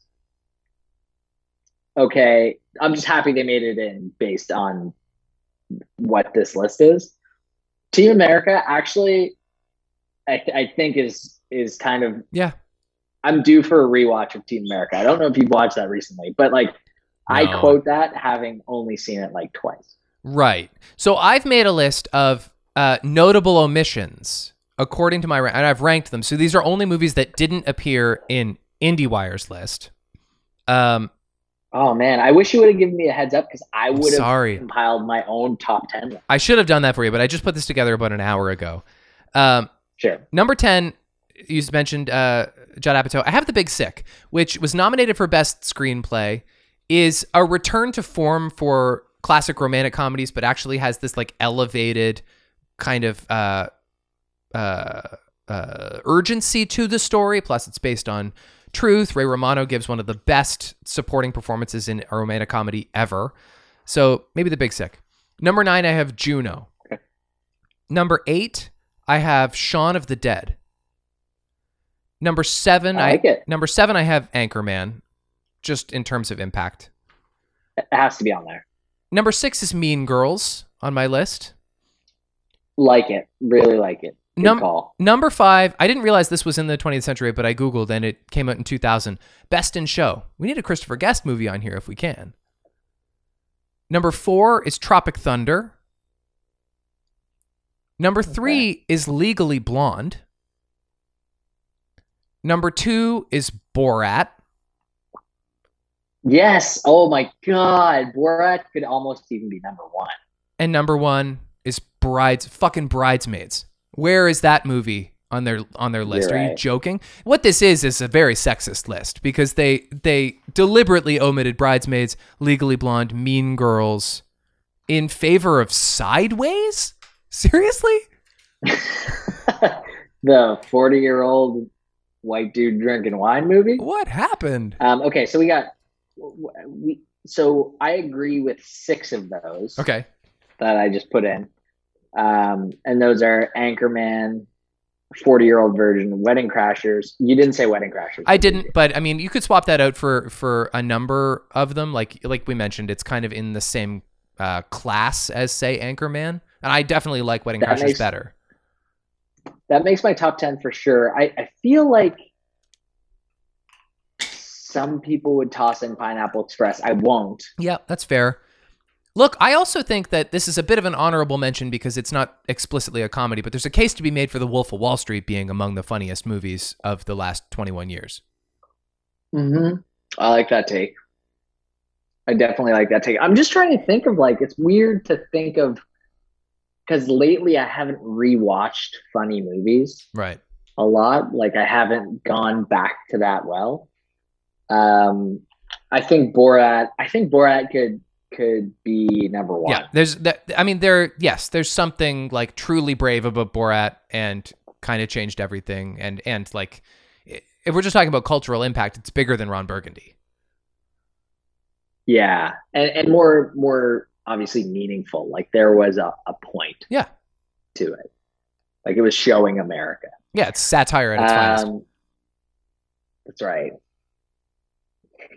Okay, I'm just happy they made it in based on what this list is. Team America actually, I, th- I think is is kind of Yeah. I'm due for a rewatch of Team America. I don't know if you've watched that recently, but like I quote that having only seen it like twice. Right. So I've made a list of uh, notable omissions according to my and I've ranked them. So these are only movies that didn't appear in IndieWire's list. Um, Oh man, I wish you would have given me a heads up because I would have compiled my own top ten. list. I should have done that for you, but I just put this together about an hour ago. Um, Sure. Number 10, you mentioned uh, Judd Apatow. I have The Big Sick, which was nominated for Best Screenplay, is a return to form for classic romantic comedies, but actually has this like elevated kind of uh, uh, uh, urgency to the story. Plus, it's based on truth. Ray Romano gives one of the best supporting performances in a romantic comedy ever. So maybe The Big Sick. Number nine, I have Juno. Okay. Number eight, I have Shaun of the Dead. Number seven, I I, like it. number seven, I have Anchorman, just in terms of impact. It has to be on there. Number six is Mean Girls on my list. Like it. Really like it. Num- call. Number five, I didn't realize this was in the 20th century, but I Googled and it came out in 2000. Best in Show. We need a Christopher Guest movie on here if we can. Number four is Tropic Thunder. Number three is Legally Blonde. Number two is Borat. Yes. Oh my God. Borat could almost even be number one. And number one is Brides fucking Bridesmaids. Where is that movie on their on their list? You're Are you joking? What this is is a very sexist list because they they deliberately omitted Bridesmaids, Legally Blonde, Mean Girls in favor of Sideways? Seriously? the 40 year old white dude drinking wine movie. What happened? Um, okay, so we got we. So I agree with six of those Okay. that I just put in, um, and those are Anchorman, Forty Year Old Virgin, Wedding Crashers. You didn't say Wedding Crashers. I didn't, but I mean, you could swap that out for for a number of them. Like like we mentioned, it's kind of in the same uh, class as say Anchorman, and I definitely like Wedding That Crashers makes- better. That makes my top ten for sure. I, I feel like some people would toss in Pineapple Express. I won't. Yeah, that's fair. Look, I also think that this is a bit of an honorable mention because it's not explicitly a comedy, but there's a case to be made for The Wolf of Wall Street being among the funniest movies of the last 21 years. Mm-hmm. I like that take. I definitely like that take. I'm just trying to think of like it's weird to think of because lately I haven't rewatched funny movies Right. a lot. Like I haven't gone back to that well. Um, I think Borat. I think Borat could could be number one. Yeah, there's that. I mean, there. Yes, there's something like truly brave about Borat and kind of changed everything. And and like, if we're just talking about cultural impact, it's bigger than Ron Burgundy. Yeah, and and more more obviously meaningful. Like there was a, a point. Yeah. To it, like it was showing America. Yeah, it's satire at its finest. Um, that's right.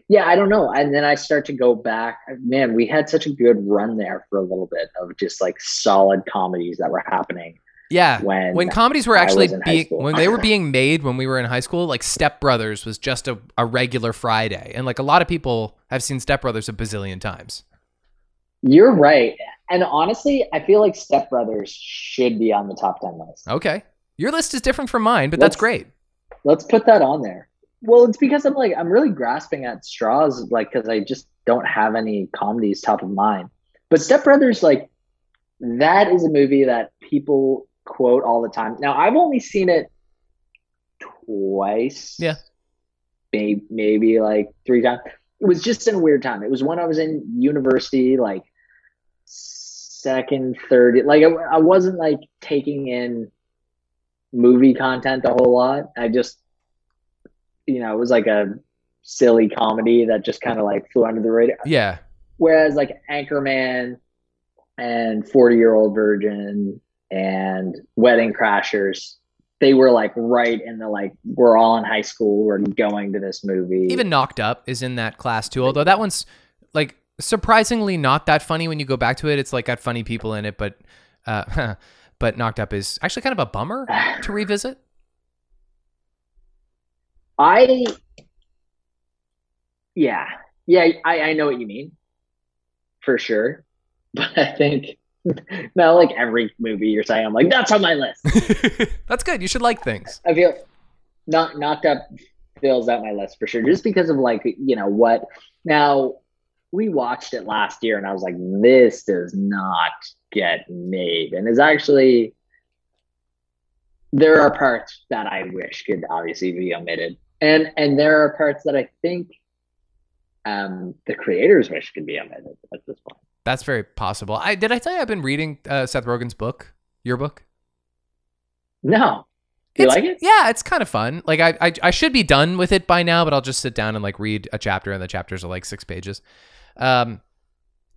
Yeah, I don't know. And then I start to go back. Man, we had such a good run there for a little bit of just like solid comedies that were happening Yeah. when when comedies were actually was in high being when they were being made when we were in high school like step brothers was just a, a regular friday and like a lot of people have seen step brothers a bazillion times you're right. And honestly, I feel like Step Brothers should be on the top ten list. okay your list is different from mine but that's Let's- great Let's put that on there. Well, it's because I'm like I'm really grasping at straws, like because I just don't have any comedies top of mind. But Step Brothers, like that is a movie that people quote all the time. Now I've only seen it twice. Yeah. maybe maybe like three times. It was just in a weird time. It was when I was in university, like second, third. Like I, I wasn't like taking in movie content a whole lot. I just, you know, it was like a silly comedy that just kind of like flew under the radar. yeah Whereas like Anchorman and 40 Year Old Virgin and Wedding Crashers, they were like right in the like, we're all in high school, we're going to this movie. even knocked up is in that class too although that one's like surprisingly not that funny when you go back to it it's like got funny people in it but uh but knocked up is actually kind of a bummer to revisit I, yeah, yeah, I, I know what you mean for sure. But I think now, like every movie you're saying, I'm like, that's on my list. that's good you should like things I feel not knocked up fills out my list for sure, just because of like you know what. Now we watched it last year, and I was like, this does not get made, and is actually there are parts that I wish could obviously be omitted, and and there are parts that I think um the creators wish could be omitted at this point. that's very possible i did i tell you i've been reading uh, seth rogen's book your book No, do you It's- like it? Yeah, it's kind of fun. Like I, I I should be done with it by now, but I'll just sit down and like read a chapter, and the chapters are like six pages. Um,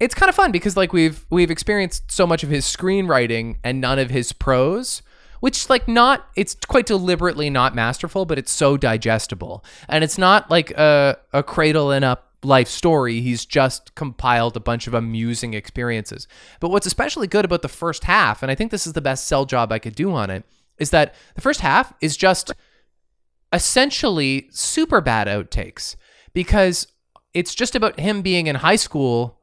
it's kind of fun because like we've we've experienced so much of his screenwriting and none of his prose, which like not it's quite deliberately not masterful, but it's so digestible, and it's not like a a cradle and up life story. He's just compiled a bunch of amusing experiences. But what's especially good about the first half, and I think this is the best sell job I could do on it, is that the first half is just essentially super bad outtakes because it's just about him being in high school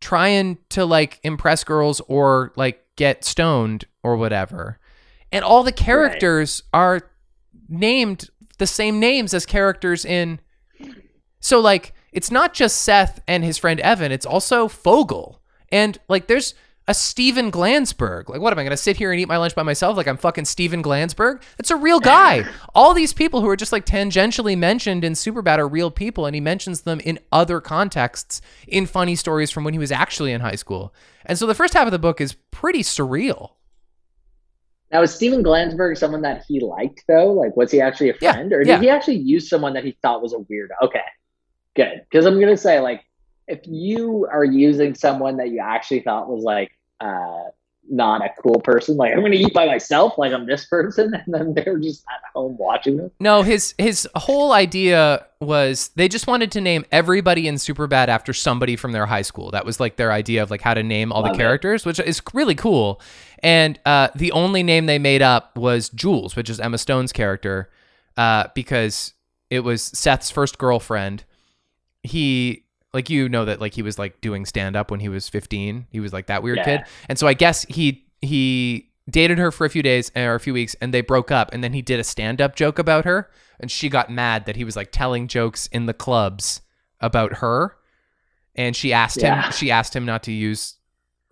trying to like impress girls or like get stoned or whatever. And all the characters are named the same names as characters in so like it's not just Seth and his friend Evan, it's also Fogel. And like there's a Steven Glansberg. Like what am I going to sit here and eat my lunch by myself like I'm fucking Steven Glansberg? It's a real guy. All these people who are just like tangentially mentioned in Superbad are real people and he mentions them in other contexts in funny stories from when he was actually in high school. And so the first half of the book is pretty surreal. Now, is Steven Glansberg someone that he liked though? Like, was he actually a Yeah, friend, or did yeah. he actually use someone that he thought was a weirdo? Okay, good. Because I'm gonna say, like, if you are using someone that you actually thought was like uh, not a cool person, like I'm gonna eat by myself, like I'm this person, and then they're just at home watching this. No, his his whole idea was they just wanted to name everybody in Superbad after somebody from their high school. That was like their idea of like how to name all Love the it. characters, which is really cool. And uh, the only name they made up was Jules, which is Emma Stone's character, uh, because it was Seth's first girlfriend. He like you know that like he was like doing stand up when he was 15. He was like that weird Yeah. kid. And so I guess he he dated her for a few days or a few weeks and they broke up and then he did a stand-up joke about her and she got mad that he was like telling jokes in the clubs about her and she asked him she asked him not to use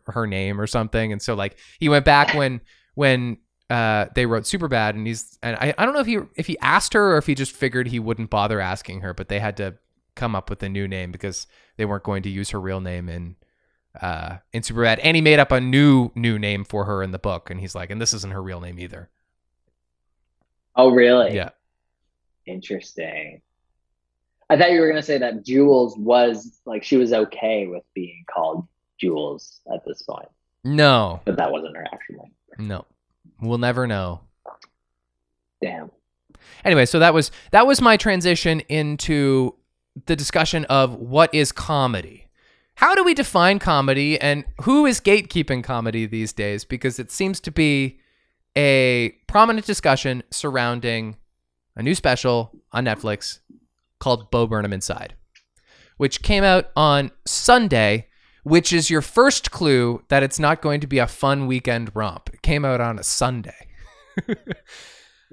her name or something and so like he went back when when uh they wrote super bad and he's and I, I don't know if he if he asked her or if he just figured he wouldn't bother asking her but they had to come up with a new name because they weren't going to use her real name in uh in Superbad and he made up a new new name for her in the book and he's like and this isn't her real name either. Oh, really? Yeah. Interesting. I thought you were gonna say that Jules was like she was okay with being called Jules at this point, No. but that wasn't her actual name. No. We'll never know. Damn. Anyway, so that was that was my transition into the discussion of what is comedy. How do we define comedy and who is gatekeeping comedy these days because it seems to be a prominent discussion surrounding a new special on Netflix called Bo Burnham Inside, which came out on Sunday, which is your first clue that it's not going to be a fun weekend romp. It came out on a Sunday.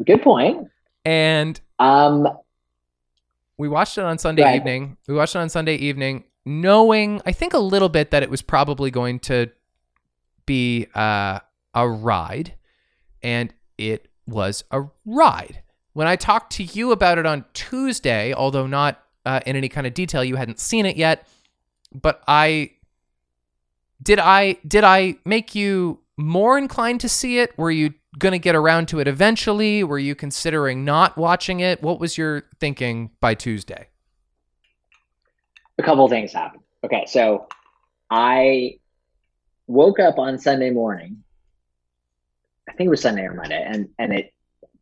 Good point. And Um, we watched it on Sunday Right. evening. We watched it on Sunday evening, knowing I think a little bit that it was probably going to be uh, a ride, and it was a ride. When I talked to you about it on Tuesday, although not uh, in any kind of detail, you hadn't seen it yet, but I did I did I make you more inclined to see it? Were you going to get around to it eventually? Were you considering not watching it? What was your thinking by Tuesday? a couple things happened. Okay, so I woke up on Sunday morning. I think it was Sunday or Monday, and and it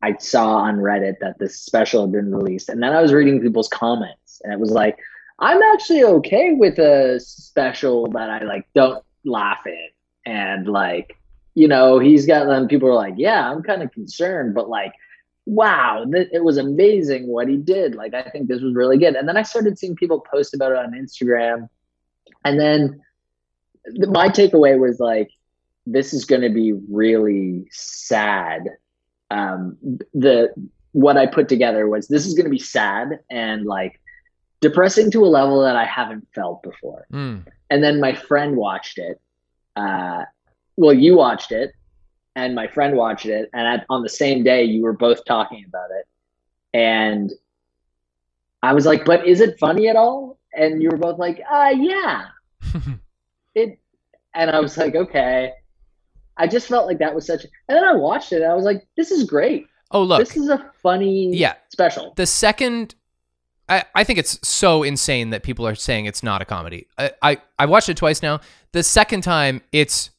I saw on Reddit that this special had been released, and then I was reading people's comments, and it was like, I'm actually okay with a special that I like don't laugh in, and like, you know, he's got them. People are like, yeah, I'm kind of concerned, but like, wow, th- it was amazing what he did. Like, I think this was really good. And then I started seeing people post about it on Instagram, and then th- my takeaway was like, this is going to be really sad um, the what I put together was this is going to be sad and like depressing to a level that I haven't felt before. Mm. And then my friend watched it. Uh, well, you watched it, and my friend watched it, and at, on the same day, you were both talking about it, and I was like, "But is it funny at all?" And you were both like, "Uh, yeah." it, and I was like, "Okay." I just felt like that was such. And then I watched it, and I was like, "This is great. oh, look. this is a funny Yeah. special." the second I, I think it's so insane that people are saying it's not a comedy. I, I I watched it twice now. The second time it's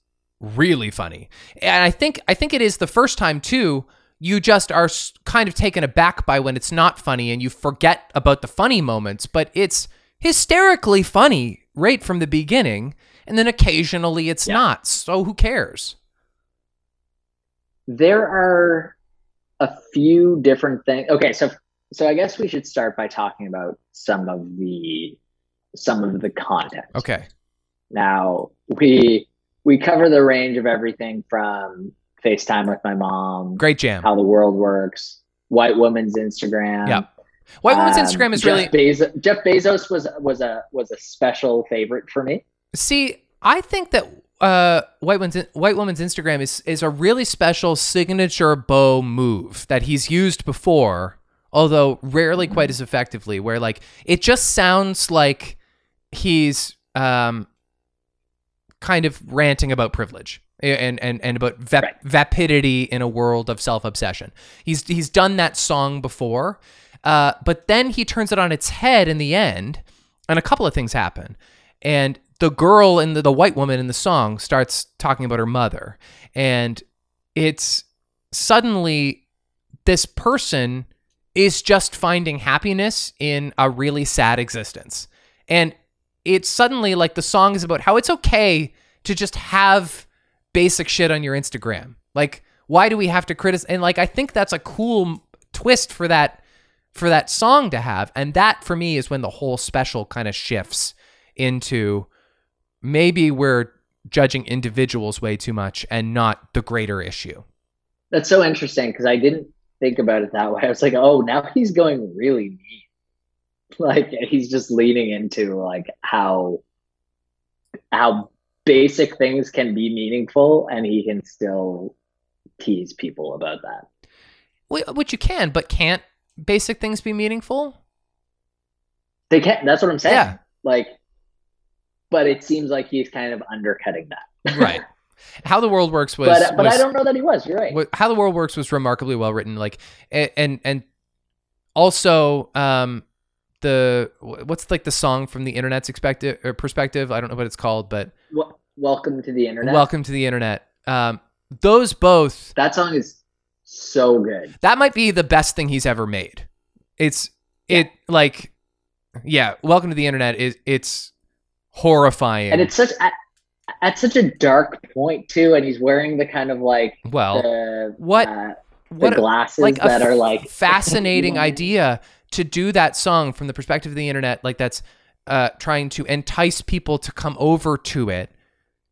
really funny. And I think I think it is the first time too. You just are kind of taken aback by when it's not funny and you forget about the funny moments, but it's hysterically funny right from the beginning, and then occasionally it's Yeah. not. So who cares? there are a few different things. Okay, so so I guess we should start by talking about some of the some of the content. Okay. Now we we cover the range of everything from FaceTime with my mom, Great jam. how the world works, white woman's Instagram. Yeah. White Woman's Um, Instagram is Jeff really Bezos, Jeff Bezos was was a was a special favorite for me. See, I think that uh, White Woman's White Woman's Instagram is is a really special signature Bo move that he's used before, although rarely quite as effectively. Where like it just sounds like he's um kind of ranting about privilege and and and about vap- Right. vapidity in a world of self obsession. He's he's done that song before, uh, but then he turns it on its head in the end, and a couple of things happen. And the girl and the, the white woman in the song starts talking about her mother, and it's suddenly this person is just finding happiness in a really sad existence. And it's suddenly like the song is about how it's okay to just have basic shit on your Instagram. Like, why do we have to criticize? And like, I think that's a cool twist for that for that song to have. And that for me is when the whole special kind of shifts into maybe we're judging individuals way too much and not the greater issue. That's so interesting because I didn't think about it that way. I was like, oh, now he's going really mean. Like he's just leaning into like how how basic things can be meaningful, and he can still tease people about that. Which you can, but can't basic things be meaningful? They can't. That's what I'm saying. Yeah. Like, but it seems like he's kind of undercutting that. Right. How the world works was, but but was I don't know that he was. You're right. how the world works was remarkably well written like and and also um the what's like the song from the internet's expected or perspective? I don't know what it's called but Wel- Welcome to the internet. welcome to the internet. Um those both That song is so good. that might be the best thing he's ever made. It's it like yeah welcome to the internet is it's horrifying. And it's such at, at such a dark point too and he's wearing the kind of like well the what- uh, the what glasses like that are like fascinating idea to do that song from the perspective of the internet like that's uh, trying to entice people to come over to it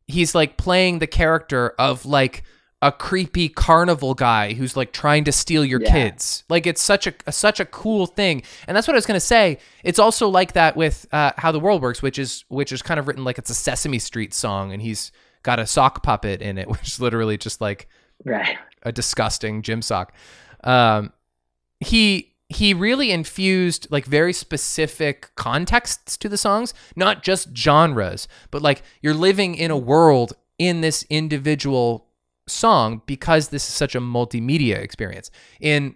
he's like playing the character of like a creepy carnival guy who's like trying to steal your Yeah. kids like it's such a, a such a cool thing and that's what i was going to say it's also like that with uh, how the world works which is which is kind of written like it's a sesame street song and he's got a sock puppet in it which is literally just like right a disgusting gym sock. Um, he he really infused like very specific contexts to the songs, not just genres, but like you're living in a world in this individual song because this is such a multimedia experience. In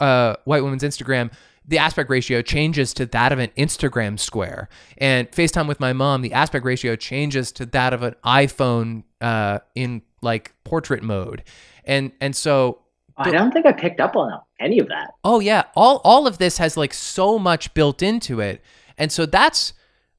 uh, White Woman's Instagram, the aspect ratio changes to that of an Instagram square, and FaceTime with my mom, the aspect ratio changes to that of an iPhone uh, in like portrait mode, and and so i don't think i picked up on any of that Oh yeah, all all of this has like so much built into it, and so that's.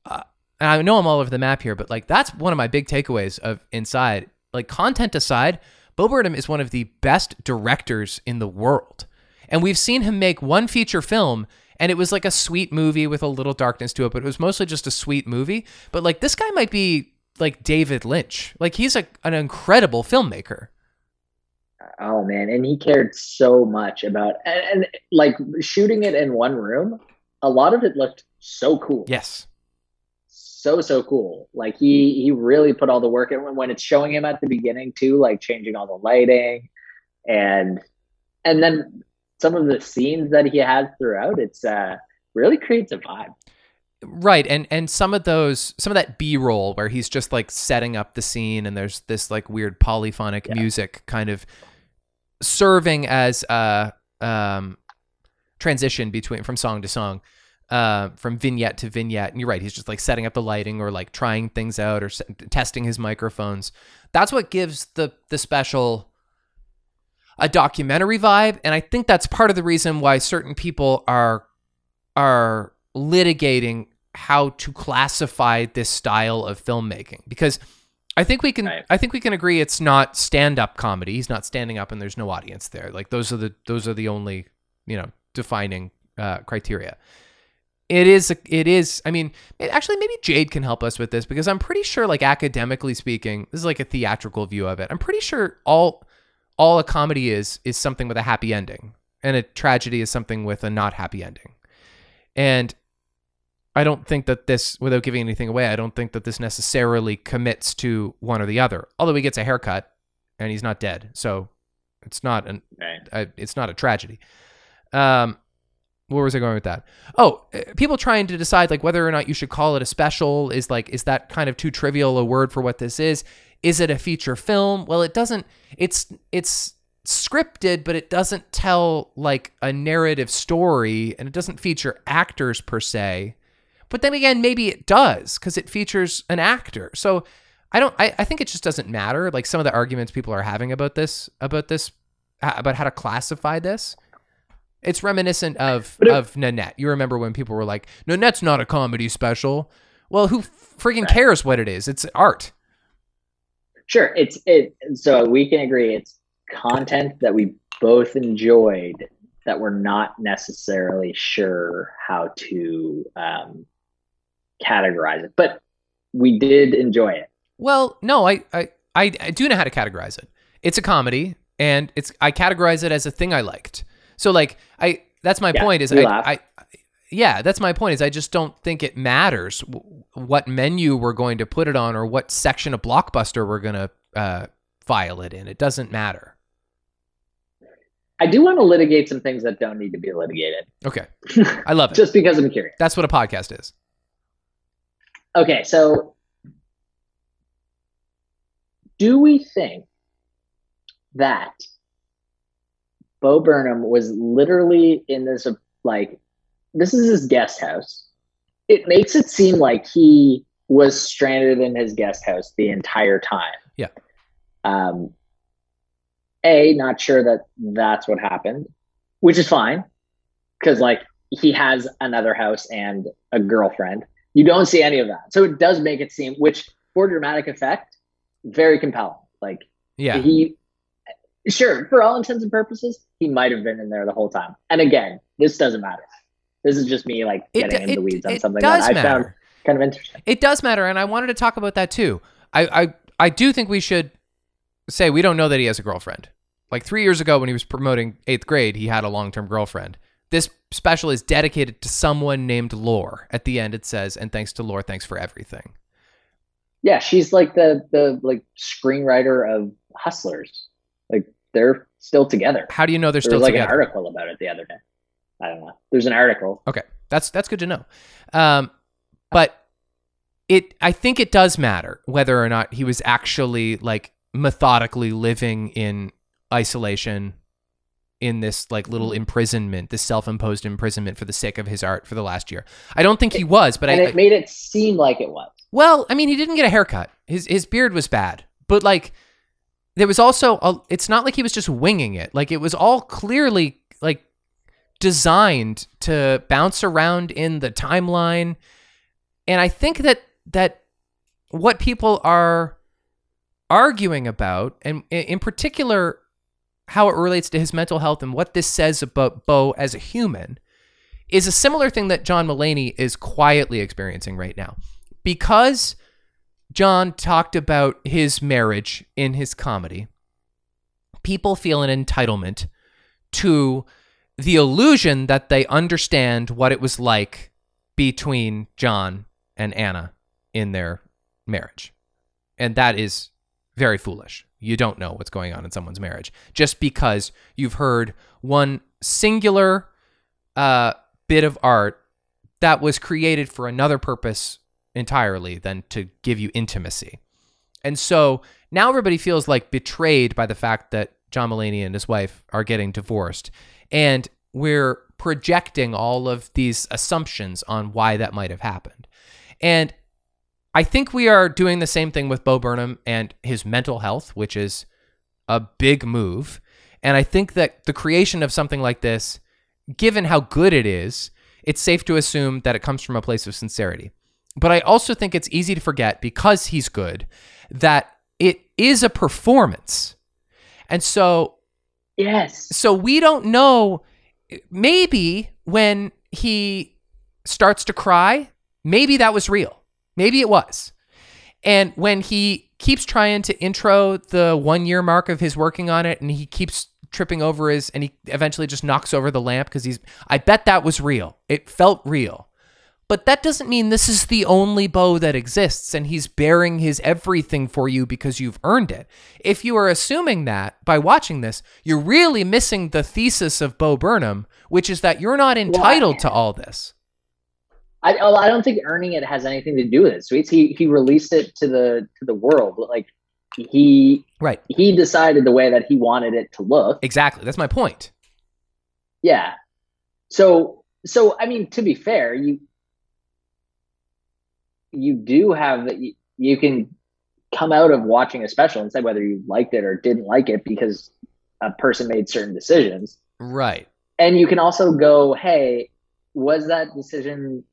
Uh, and I know I'm all over the map here, but like that's one of my big takeaways of Inside. Like content aside, Bo Burnham is one of the best directors in the world, and we've seen him make one feature film, and it was like a sweet movie with a little darkness to it, but it was mostly just a sweet movie. But like this guy might be like David Lynch. Like he's a, an incredible filmmaker. Oh man. And he cared so much about and, and like shooting it in one room a lot of it looked so cool. Yes. so so cool. Like he he really put all the work in when, when it's showing him at the beginning too like changing all the lighting. And and then some of the scenes that he has throughout it's uh really creates a vibe. Right, and and some of those, some of that B roll where he's just like setting up the scene, and there's this like weird polyphonic Yeah. music kind of serving as a um, transition between from song to song, uh, from vignette to vignette. And you're right, he's just like setting up the lighting or like trying things out or se- testing his microphones. That's what gives the the special a documentary vibe, and I think that's part of the reason why certain people are are litigating how to classify this style of filmmaking because I think we can Right. I think we can agree it's not stand-up comedy. He's not standing up and there's no audience there. Like those are the those are the only, you know, defining uh, criteria. It is. It is. I mean, actually maybe Jade can help us with this because I'm pretty sure like academically speaking, this is like a theatrical view of it. I'm pretty sure all all a comedy is is something with a happy ending and a tragedy is something with a not happy ending. And I don't think that this, without giving anything away, I don't think that this necessarily commits to one or the other. Although he gets a haircut and he's not dead, so it's not an Right. uh, it's not a tragedy. Um, where was I going with that? Oh, uh, people trying to decide like whether or not you should call it a special is like is that kind of too trivial a word for what this is? Is it a feature film? Well, it doesn't. It's it's scripted, but it doesn't tell like a narrative story, and it doesn't feature actors per se. But then again, maybe it does because it features an actor. So I don't. I, I think it just doesn't matter. Like some of the arguments people are having about this, about this, about how to classify this. It's reminiscent of it- of Nanette. You remember when people were like, "Nanette's not a comedy special." Well, who freaking cares what it is? It's art. Sure, it's it. So we can agree it's content that we both enjoyed that we're not necessarily sure how to um, categorize it, but we did enjoy it. Well, no, I, I I I do know how to categorize it. It's a comedy, and it's I categorize it as a thing I liked. So like I that's my Yeah, point is we I. I yeah that's my point is I just don't think it matters w- what menu we're going to put it on or what section of Blockbuster we're gonna uh, file it in. It doesn't matter. I do want to litigate some things that don't need to be litigated, Okay, I love it. just because I'm curious. That's what a podcast is. Okay, so do we think that Bo Burnham was literally in this like this is his guest house? It makes it seem like he was stranded in his guest house the entire time. Yeah. Um A, not sure that that's what happened, which is fine cuz like he has another house and a girlfriend. You don't see any of that. So it does make it seem, which for dramatic effect, very compelling. Like Yeah, he, sure, for all intents and purposes, he might have been in there the whole time. And again, this doesn't matter. This is just me like it, getting it, into the weeds on something that I matter. found kind of interesting. It does matter, and I wanted to talk about that too. I, I I do think we should say we don't know that he has a girlfriend. Like three years ago, when he was promoting eighth grade, he had a long term girlfriend. This special is dedicated to someone named Lore. At the end, it says, "And thanks to Lore, thanks for everything." Yeah, she's like the the like screenwriter of Hustlers. Like they're still together. How do you know they're There still was like together? an article about it the other day. I don't know. There's an article. Okay, that's that's good to know. Um, but it, I think it does matter whether or not he was actually like methodically living in isolation in this like little mm. imprisonment, this self-imposed imprisonment for the sake of his art for the last year. I don't think he was, but and I, it made it seem like it was. well, I mean, he didn't get a haircut. His his beard was bad, but like there was also a, it's not like he was just winging it. Like it was all clearly like designed to bounce around in the timeline. And I think that that what people are arguing about and in particular how it relates to his mental health and what this says about Bo as a human is a similar thing that John Mulaney is quietly experiencing right now. Because John talked about his marriage in his comedy, people feel an entitlement to the illusion that they understand what it was like between John and Anna in their marriage. And that is very foolish. You don't know what's going on in someone's marriage just because you've heard one singular uh, bit of art that was created for another purpose entirely than to give you intimacy. And so now everybody feels like betrayed by the fact that John Mulaney and his wife are getting divorced. And we're projecting all of these assumptions on why that might have happened. And I think we are doing the same thing with Bo Burnham and his mental health, which is a big move. And I think that the creation of something like this, given how good it is, it's safe to assume that it comes from a place of sincerity. But I also think it's easy to forget because he's good that it is a performance. And so Yes. so we don't know maybe when he starts to cry, maybe that was real. Maybe it was. And when he keeps trying to intro the 1 year mark of his working on it and he keeps tripping over his and he eventually just knocks over the lamp cuz he's I bet that was real. It felt real. But that doesn't mean this is the only Bo that exists and he's bearing his everything for you because you've earned it. If you are assuming that by watching this, you're really missing the thesis of Bo Burnham, which is that you're not entitled to all this. I, I don't think earning it has anything to do with it. Sweets. He he released it to the to the world. Like he Right. he decided the way that he wanted it to look. Exactly. That's my point. Yeah. So so I mean, to be fair, you you do have. You, you can come out of watching a special and say whether you liked it or didn't like it because a person made certain decisions. Right. and you can also go hey was that decision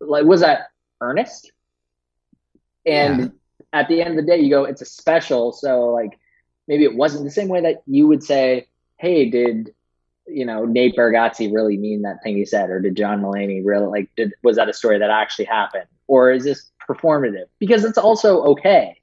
like was that earnest? And Yeah. at the end of the day you go it's a special. So like maybe it wasn't the same way that you would say hey did you know nate bargatze really mean that thing he said? Or did john mulaney really like did was that a story that actually happened? Or is this performative? Because it's also okay.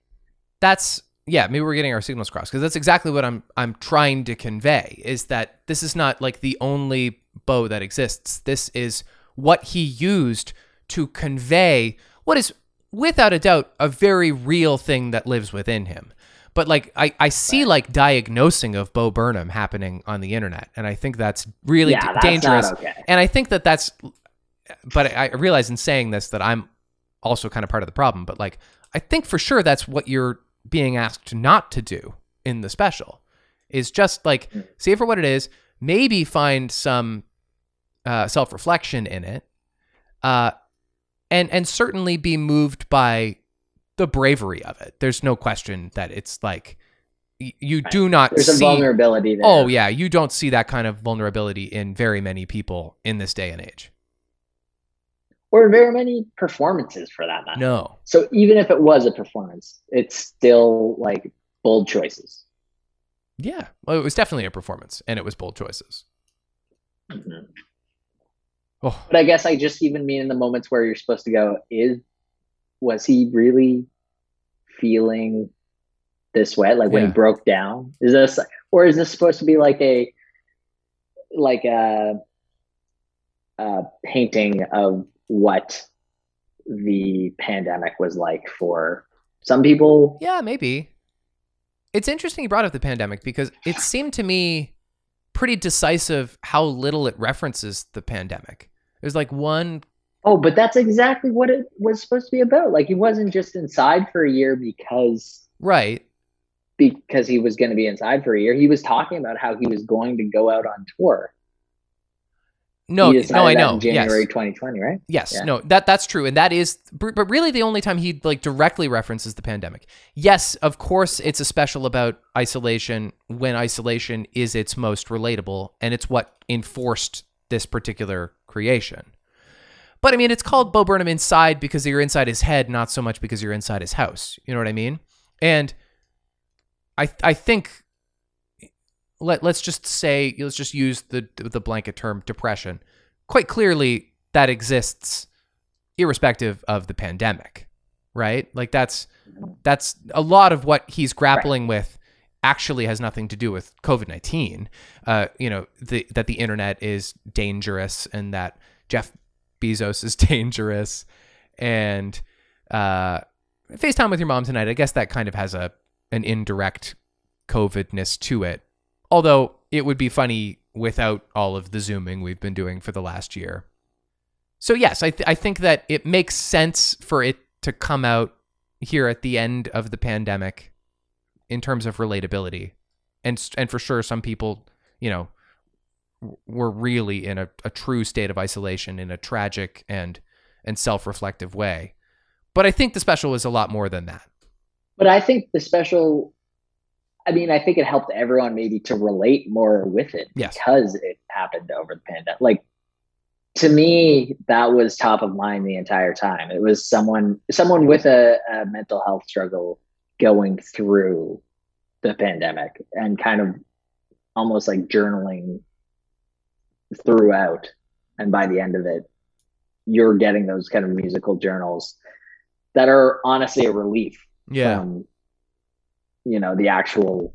That's yeah, maybe we're getting our signals crossed because that's exactly what I'm I'm trying to convey is that this is not like the only Bo that exists. This is what he used to convey what is without a doubt a very real thing that lives within him. But like I, I see like diagnosing of Bo Burnham happening on the internet, and I think that's really yeah d- that's dangerous. okay And I think that that's, but I, I realize in saying this that I'm also kind of part of the problem. But like, I think for sure that's what you're being asked not to do in the special is just like Mm. see it for what it is, maybe find some uh, self reflection in it, uh, and and certainly be moved by the bravery of it. There's no question that it's like you do not there's a see. vulnerability there Oh yeah, you don't see that kind of vulnerability in very many people in this day and age. or very many performances for that matter No. So even if it was a performance, it's still like bold choices. Yeah. Well, it was definitely a performance and it was bold choices. Mhm. Oh, But I guess I just even mean in the moments where you're supposed to go, is was he really feeling this way? Like when Yeah. he broke down? Is this or is this supposed to be like a like a, a painting of what the pandemic was like for some people? yeah, maybe. It's interesting you brought up the pandemic because it seemed to me pretty decisive how little it references the pandemic. There's like one Oh, but that's exactly what it was supposed to be about. Like he wasn't just inside for a year because right. because he was going to be inside for a year. He was talking about how he was going to go out on tour. No, no, I know. January yes. 2020, right? Yes, Yeah. no, that that's true, and that is, but really the only time he like directly references the pandemic. Yes, of course, it's a special about isolation when isolation is its most relatable, and it's what enforced this particular creation. But I mean, it's called Bo Burnham inside because you're inside his head, not so much because you're inside his house. You know what I mean? And I I think let let's just say let's just use the the blanket term depression. Quite clearly, that exists irrespective of the pandemic, right? Like that's that's a lot of what he's grappling with actually has nothing to do with COVID nineteen. Uh, you know, the, that the internet is dangerous and that Jeff Bezos is dangerous, and uh, FaceTime with your mom tonight. I guess that kind of has a an indirect COVIDness to it. Although it would be funny without all of the zooming we've been doing for the last year. So yes, I th- I think that it makes sense for it to come out here at the end of the pandemic in terms of relatability. And and for sure some people, you know, were really in a, a true state of isolation in a tragic and and self-reflective way. But I think the special was a lot more than that. But I think the special, I mean, I think it helped everyone maybe to relate more with it Yes. because it happened over the pandemic. Like, to me, that was top of mind the entire time. It was someone someone with a, a mental health struggle going through the pandemic and kind of almost like journaling throughout. And by the end of it, you're getting those kind of musical journals that are honestly a relief Yeah. from you know the actual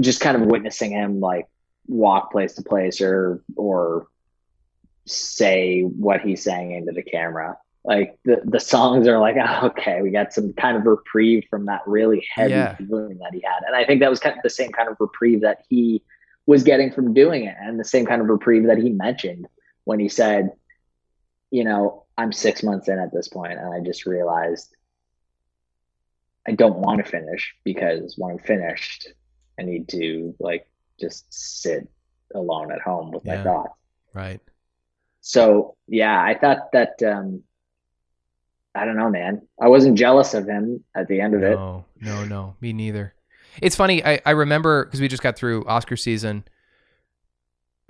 just kind of witnessing him like walk place to place or or say what he's saying into the camera like the the songs are like oh, okay we got some kind of reprieve from that really heavy Yeah. feeling that he had and i think that was kind of the same kind of reprieve that he was getting from doing it and the same kind of reprieve that he mentioned when he said you know i'm six months in at this point and i just realized I don't want to finish because when I'm finished, I need to like just sit alone at home with Yeah. my thoughts. Right. So yeah, I thought that um I don't know, man. I wasn't jealous of him at the end of it. No, no, no. Me neither. It's funny. I, I remember because we just got through Oscar season.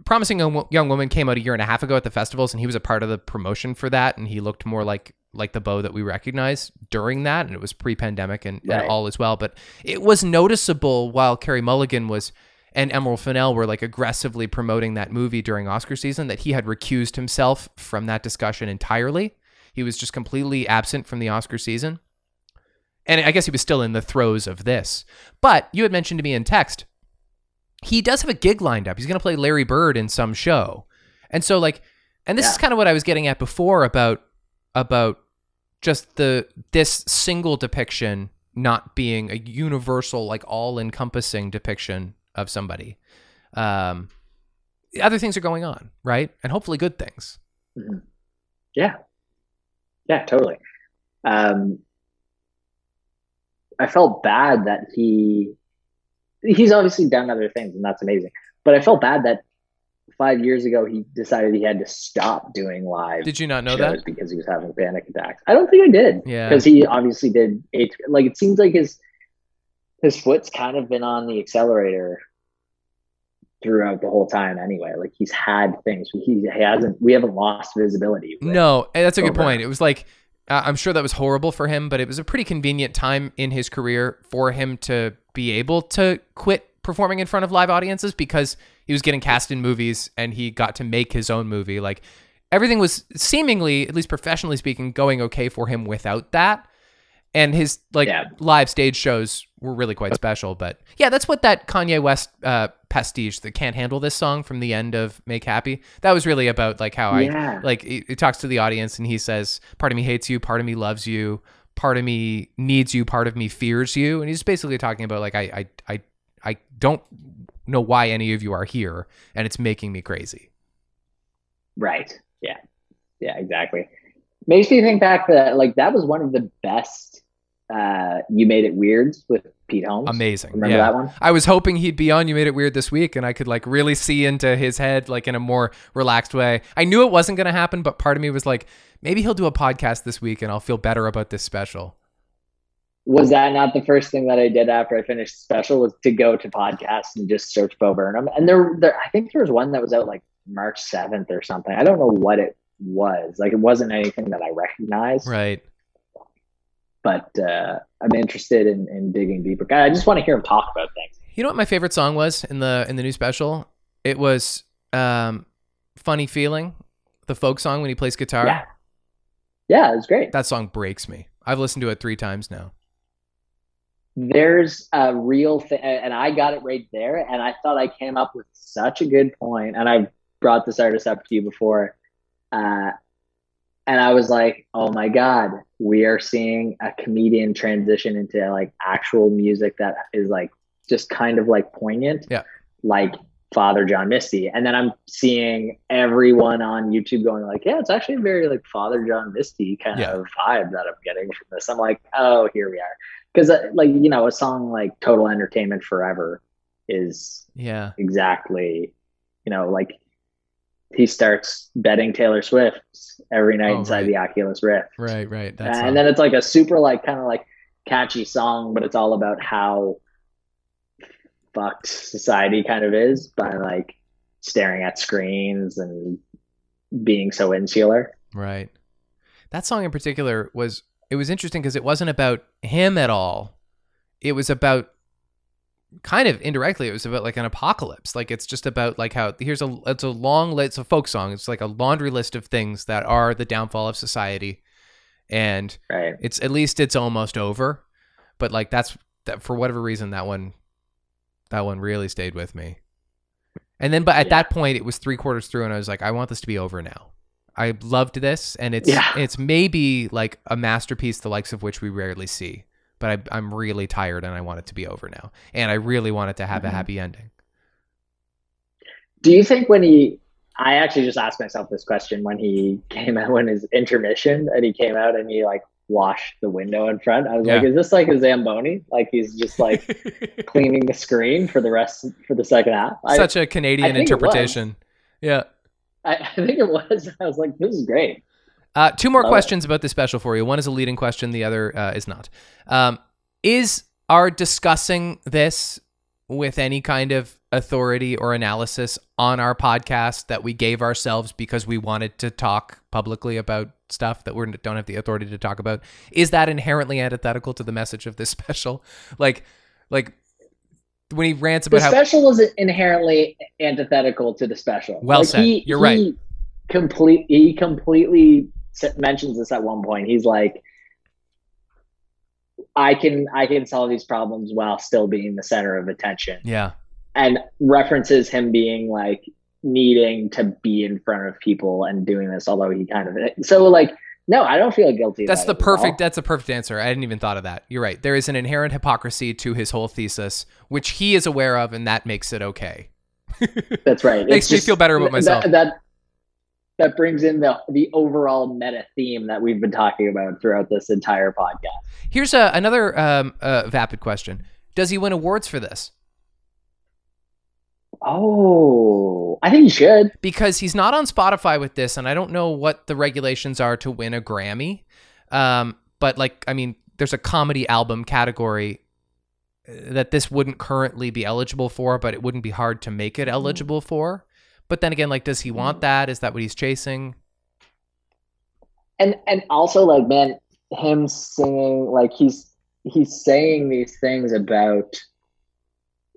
Promising Young, Young Woman came out a year and a half ago at the festivals, and he was a part of the promotion for that, and he looked more like like the Bo that we recognize during that, and it was pre-pandemic and, and all as well. But it was noticeable while Carey Mulligan was and Emerald Fennell were like aggressively promoting that movie during Oscar season that he had recused himself from that discussion entirely. He was just completely absent from the Oscar season. And I guess he was still in the throes of this. But you had mentioned to me in text, he does have a gig lined up. He's going to play Larry Bird in some show. And so like and this is kind of what I was getting at before about about just the this single depiction not being a universal like all-encompassing depiction of somebody. Um other things are going on, right? And hopefully good things. Yeah. Yeah, totally. Um I felt bad that he he's obviously done other things and that's amazing. But I felt bad that five years ago he decided he had to stop doing live Did you not know that? because he was having panic attacks. I don't think I did. Yeah. Because he obviously did like it seems like his his foot's kind of been on the accelerator throughout the whole time anyway. Like he's had things. He, he hasn't we haven't lost visibility. No, and that's a good over. point. It was like uh, I'm sure that was horrible for him, but it was a pretty convenient time in his career for him to be able to quit performing in front of live audiences because he was getting cast in movies and he got to make his own movie. Like everything was seemingly, at least professionally speaking, going okay for him without that. And his like Yeah. live stage shows were really quite special. But yeah, that's what that Kanye West uh, pastiche, the "Can't Handle This" song from the end of "Make Happy," that was really about like how Yeah. I like he, he talks to the audience and he says, "Part of me hates you, part of me loves you, part of me needs you, part of me fears you," and he's basically talking about like I I I I don't know why any of you are here, and it's making me crazy. Right. Yeah. Yeah, exactly. Makes me think back that like that was one of the best uh you made it weirds with Pete Holmes. Amazing. Remember yeah. that one? I was hoping he'd be on You Made It Weird this week and I could like really see into his head like in a more relaxed way. I knew it wasn't going to happen, but part of me was like, maybe he'll do a podcast this week and I'll feel better about this special. Was that not the first thing that I did after I finished special was to go to podcasts and just search Bo Burnham? And there there I think there was one that was out like March 7th or something. I don't know what it was. Like it wasn't anything that I recognized. Right. But uh I'm interested in, in digging deeper. I just want to hear him talk about things. You know what my favorite song was in the in the new special? It was um Funny Feeling, the folk song when he plays guitar. Yeah. Yeah, it was great. That song breaks me. I've listened to it 3 times now. there's a real thing and i got it right there and i thought i came up with such a good point and i've brought this artist up to you before uh, and i was like oh my god we are seeing a comedian transition into like actual music that is like just kind of like poignant Yeah. like father john misty and then i'm seeing everyone on youtube going like yeah it's actually a very like father john misty kind Yeah. of vibe that i'm getting from this i'm like oh here we are because uh, like you know a song like total entertainment forever is Yeah. exactly you know like he starts betting taylor swift every night Oh, inside right. the oculus rift Right, right. That's and then it's like a super like kind of like catchy song but it's all about how fucked society kind of is by like staring at screens and being so insular. Right. That song in particular was it was interesting because it wasn't about him at all. It was about kind of indirectly it was about like an apocalypse. Like it's just about like how here's a it's a long it's a folk song. It's like a laundry list of things that are the downfall of society. And Right. it's at least it's almost over. But like that's that for whatever reason that one that one really stayed with me. And then but at Yeah. that point it was three quarters through and I was like, I want this to be over now. I loved this and it's Yeah. it's maybe like a masterpiece the likes of which we rarely see. But I, I'm really tired and I want it to be over now. And I really want it to have a Mhm. happy ending. Do you think when he? I actually just asked myself this question when he came out when his intermission and he came out and he like washed the window in front. I was like, is this like a zamboni? Like he's just like cleaning the screen for the rest for the second half. Such a Canadian think interpretation. Yeah. I, I think it was. I was like, this is great. Uh, two more Love it. questions about this special for you. One is a leading question, the other uh, is not. Um, is our discussing this with any kind of authority or analysis on our podcast that we gave ourselves because we wanted to talk publicly about stuff that we don't have the authority to talk about? Is that inherently antithetical to the message of this special? Like, like when he rants The about how special is inherently antithetical to the special. Well said. He, You're right. he Complete. He completely mentions this at one point. He's like, "I can I can solve these problems while still being the center of attention," yeah, and references him being like needing to be in front of people and doing this. Although he kind of so like. No, I don't feel guilty. That's the it at all. perfect. That's a perfect answer. I hadn't even thought of that. You're right. There is an inherent hypocrisy to his whole thesis, which he is aware of, and that makes it okay. That's right. Makes It's me feel better about myself. That, that brings in the the overall meta theme that we've been talking about throughout this entire podcast. Here's a, another um, uh, vapid question: Does he win awards for this? Oh, I think he should. Because he's not on Spotify with this, and I don't know what the regulations are to win a Grammy. Um, but like, I mean, there's a comedy album category uh, that this wouldn't currently be eligible for, but it wouldn't be hard to make it eligible for. But then again, like, does he want mm. that? Is that what he's chasing? And and also like man, him singing like he's he's saying these things about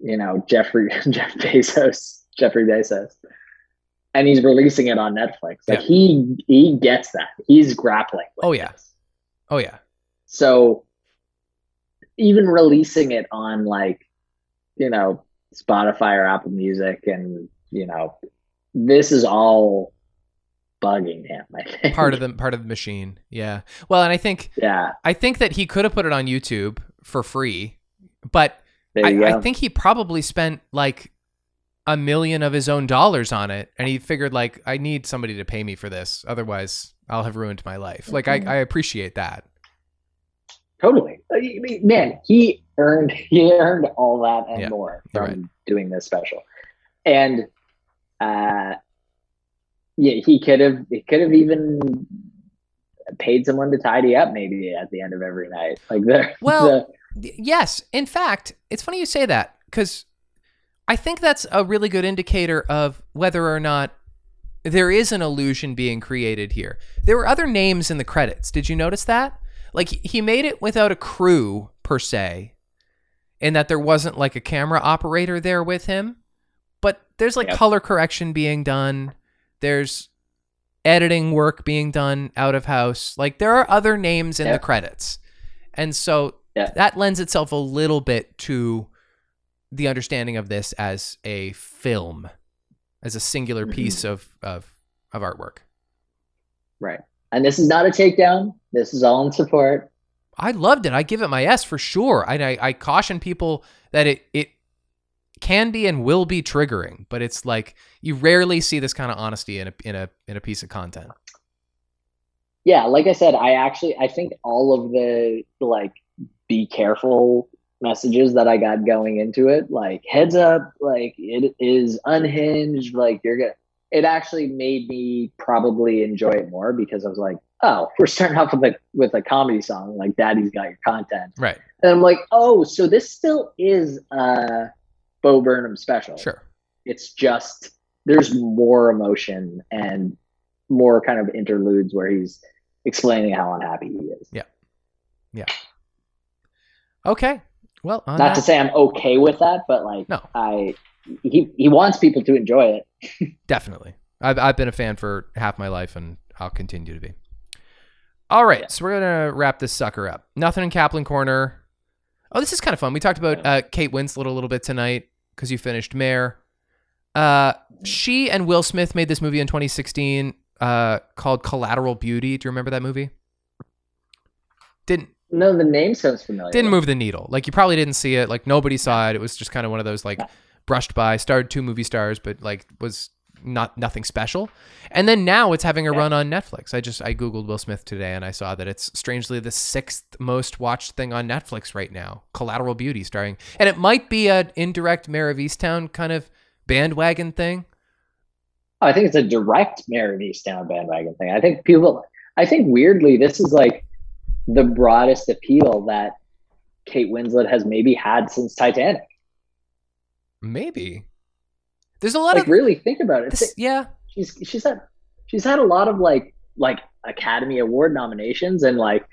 you know Jeffrey Jeff Bezos Jeffrey Bezos, and he's releasing it on Netflix. Like Yeah. he he gets that. He's grappling. With Oh, yeah. this. Oh yeah, So even releasing it on like, you know, Spotify or Apple Music and, you know, this is all bugging him, I think. part of the part of the machine. Yeah. Well, and I think Yeah. I think that he could have put it on YouTube for free, but I. I think he probably spent like a million of his own dollars on it, and he figured like I need somebody to pay me for this, otherwise I'll have ruined my life. Like. I, mm-hmm. I appreciate that. totally. Uh, man, he earned he earned all that and Yeah, more from doing this special. And uh yeah, he could have he could have even paid someone to tidy up maybe at the end of every night. Like the Well, the, Yes, in fact, it's funny you say that because I think that's a really good indicator of whether or not there is an illusion being created here. There were other names in the credits. Did you notice that? Like he- he made it without a crew per se, and that there wasn't like a camera operator there with him. There's like Yep. color correction being done. There's editing work being done out of house. Like there are other names in the credits. And so Yeah. that lends itself a little bit to the understanding of this as a film, as a singular Mhm. piece of, of of artwork. Right. And this is not a takedown. This is all in support. I loved it. I give it my S for sure. I, I, I caution people that it it can be and will be triggering, but it's like you rarely see this kind of honesty in a in a in a piece of content. Yeah, like I said, I actually I think all of the like be careful messages that I got going into it, like heads up, like it is unhinged, like you're gonna it actually made me probably enjoy it more because I was like, oh, we're starting off with a with a comedy song, like Daddy's got your content. Right. And I'm like, oh, so this still is a Bo Burnham special. Sure. It's just there's more emotion and more kind of interludes where he's explaining how unhappy he is. Yeah. Yeah. Okay. Well, Not that- to say I'm okay with that, but like No. I he he wants people to enjoy it. Definitely. I've, I've been a fan for half my life and I'll continue to be. All right. So we're going to wrap this sucker up. Nothing in Kaplan Corner. Oh, this is kind of fun. We talked about uh, Kate Winslet a little bit tonight because you finished Mare. Uh, she and Will Smith made this movie in 2016 uh, called Collateral Beauty. Do you remember that movie? Didn't No, the name sounds familiar. didn't move the needle. Like you probably didn't see it. Like nobody saw it. It was just kind of one of those like brushed by. Starred two movie stars, but like was not nothing special. And then now it's having a Yeah. run on Netflix. I just I googled Will Smith today and I saw that it's strangely the sixth most watched thing on Netflix right now. Collateral Beauty, starring, and it might be an indirect Mare of Easttown kind of bandwagon thing. I think it's a direct Mare of Easttown bandwagon thing. I think people, I think weirdly, this is like the broadest appeal that Kate Winslet has maybe had since Titanic. Maybe there's a lot Like, of really think about it. this. Yeah, She's she's had she's had a lot of like like Academy Award nominations and like,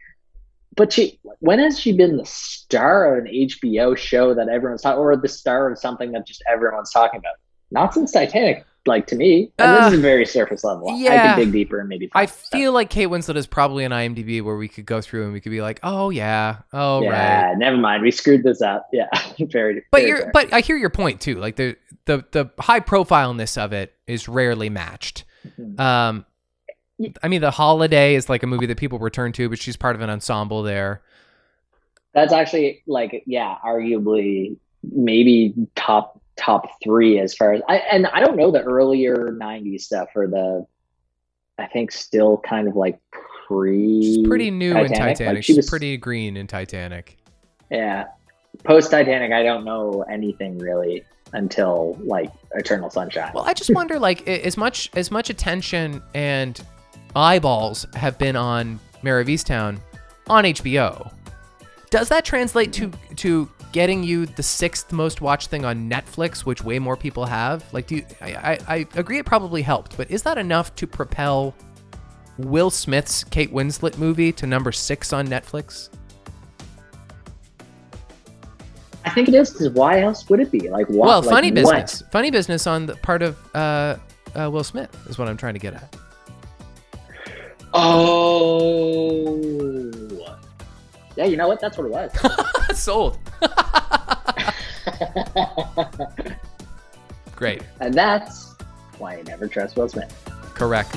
but she when has she been the star of an HBO show that everyone's talking or the star of something that just everyone's talking about? Not since Titanic. Like to me, and Uh, this is very surface level. Yeah, I can dig deeper and maybe. I find stuff. feel like Kate Winslet is probably an IMDb where we could go through and we could be like, oh yeah, oh right. yeah, never mind. We screwed this up. Yeah, very. But you're but I hear your point too. Like the the the high profileness of it is rarely matched. Mhm. Um, I mean, The Holiday is like a movie that people return to, but she's part of an ensemble there. that's actually like yeah, arguably maybe top top three as far as I and I don't know the earlier '90s stuff or the. I think still kind of like pre. She's pretty new in Titanic. Titanic. Like, she she's was pretty green in Titanic. Yeah, post Titanic, I don't know anything really until like Eternal Sunshine. Well, I just wonder, like, as much as much attention and eyeballs have been on Mare of Easttown on HBO, does that translate to to getting you the sixth most watched thing on Netflix, which way more people have? Like, do you, I, I, I agree it probably helped, but is that enough to propel Will Smith's Kate Winslet movie to number six on Netflix? I think it is because why else would it be? Like, why, well, like, funny what? business, funny business on the part of uh, uh, Will Smith is what I'm trying to get at. Oh, yeah. You know what? That's what it was. Sold. Great. and that's why I never trust Will Smith. Correct.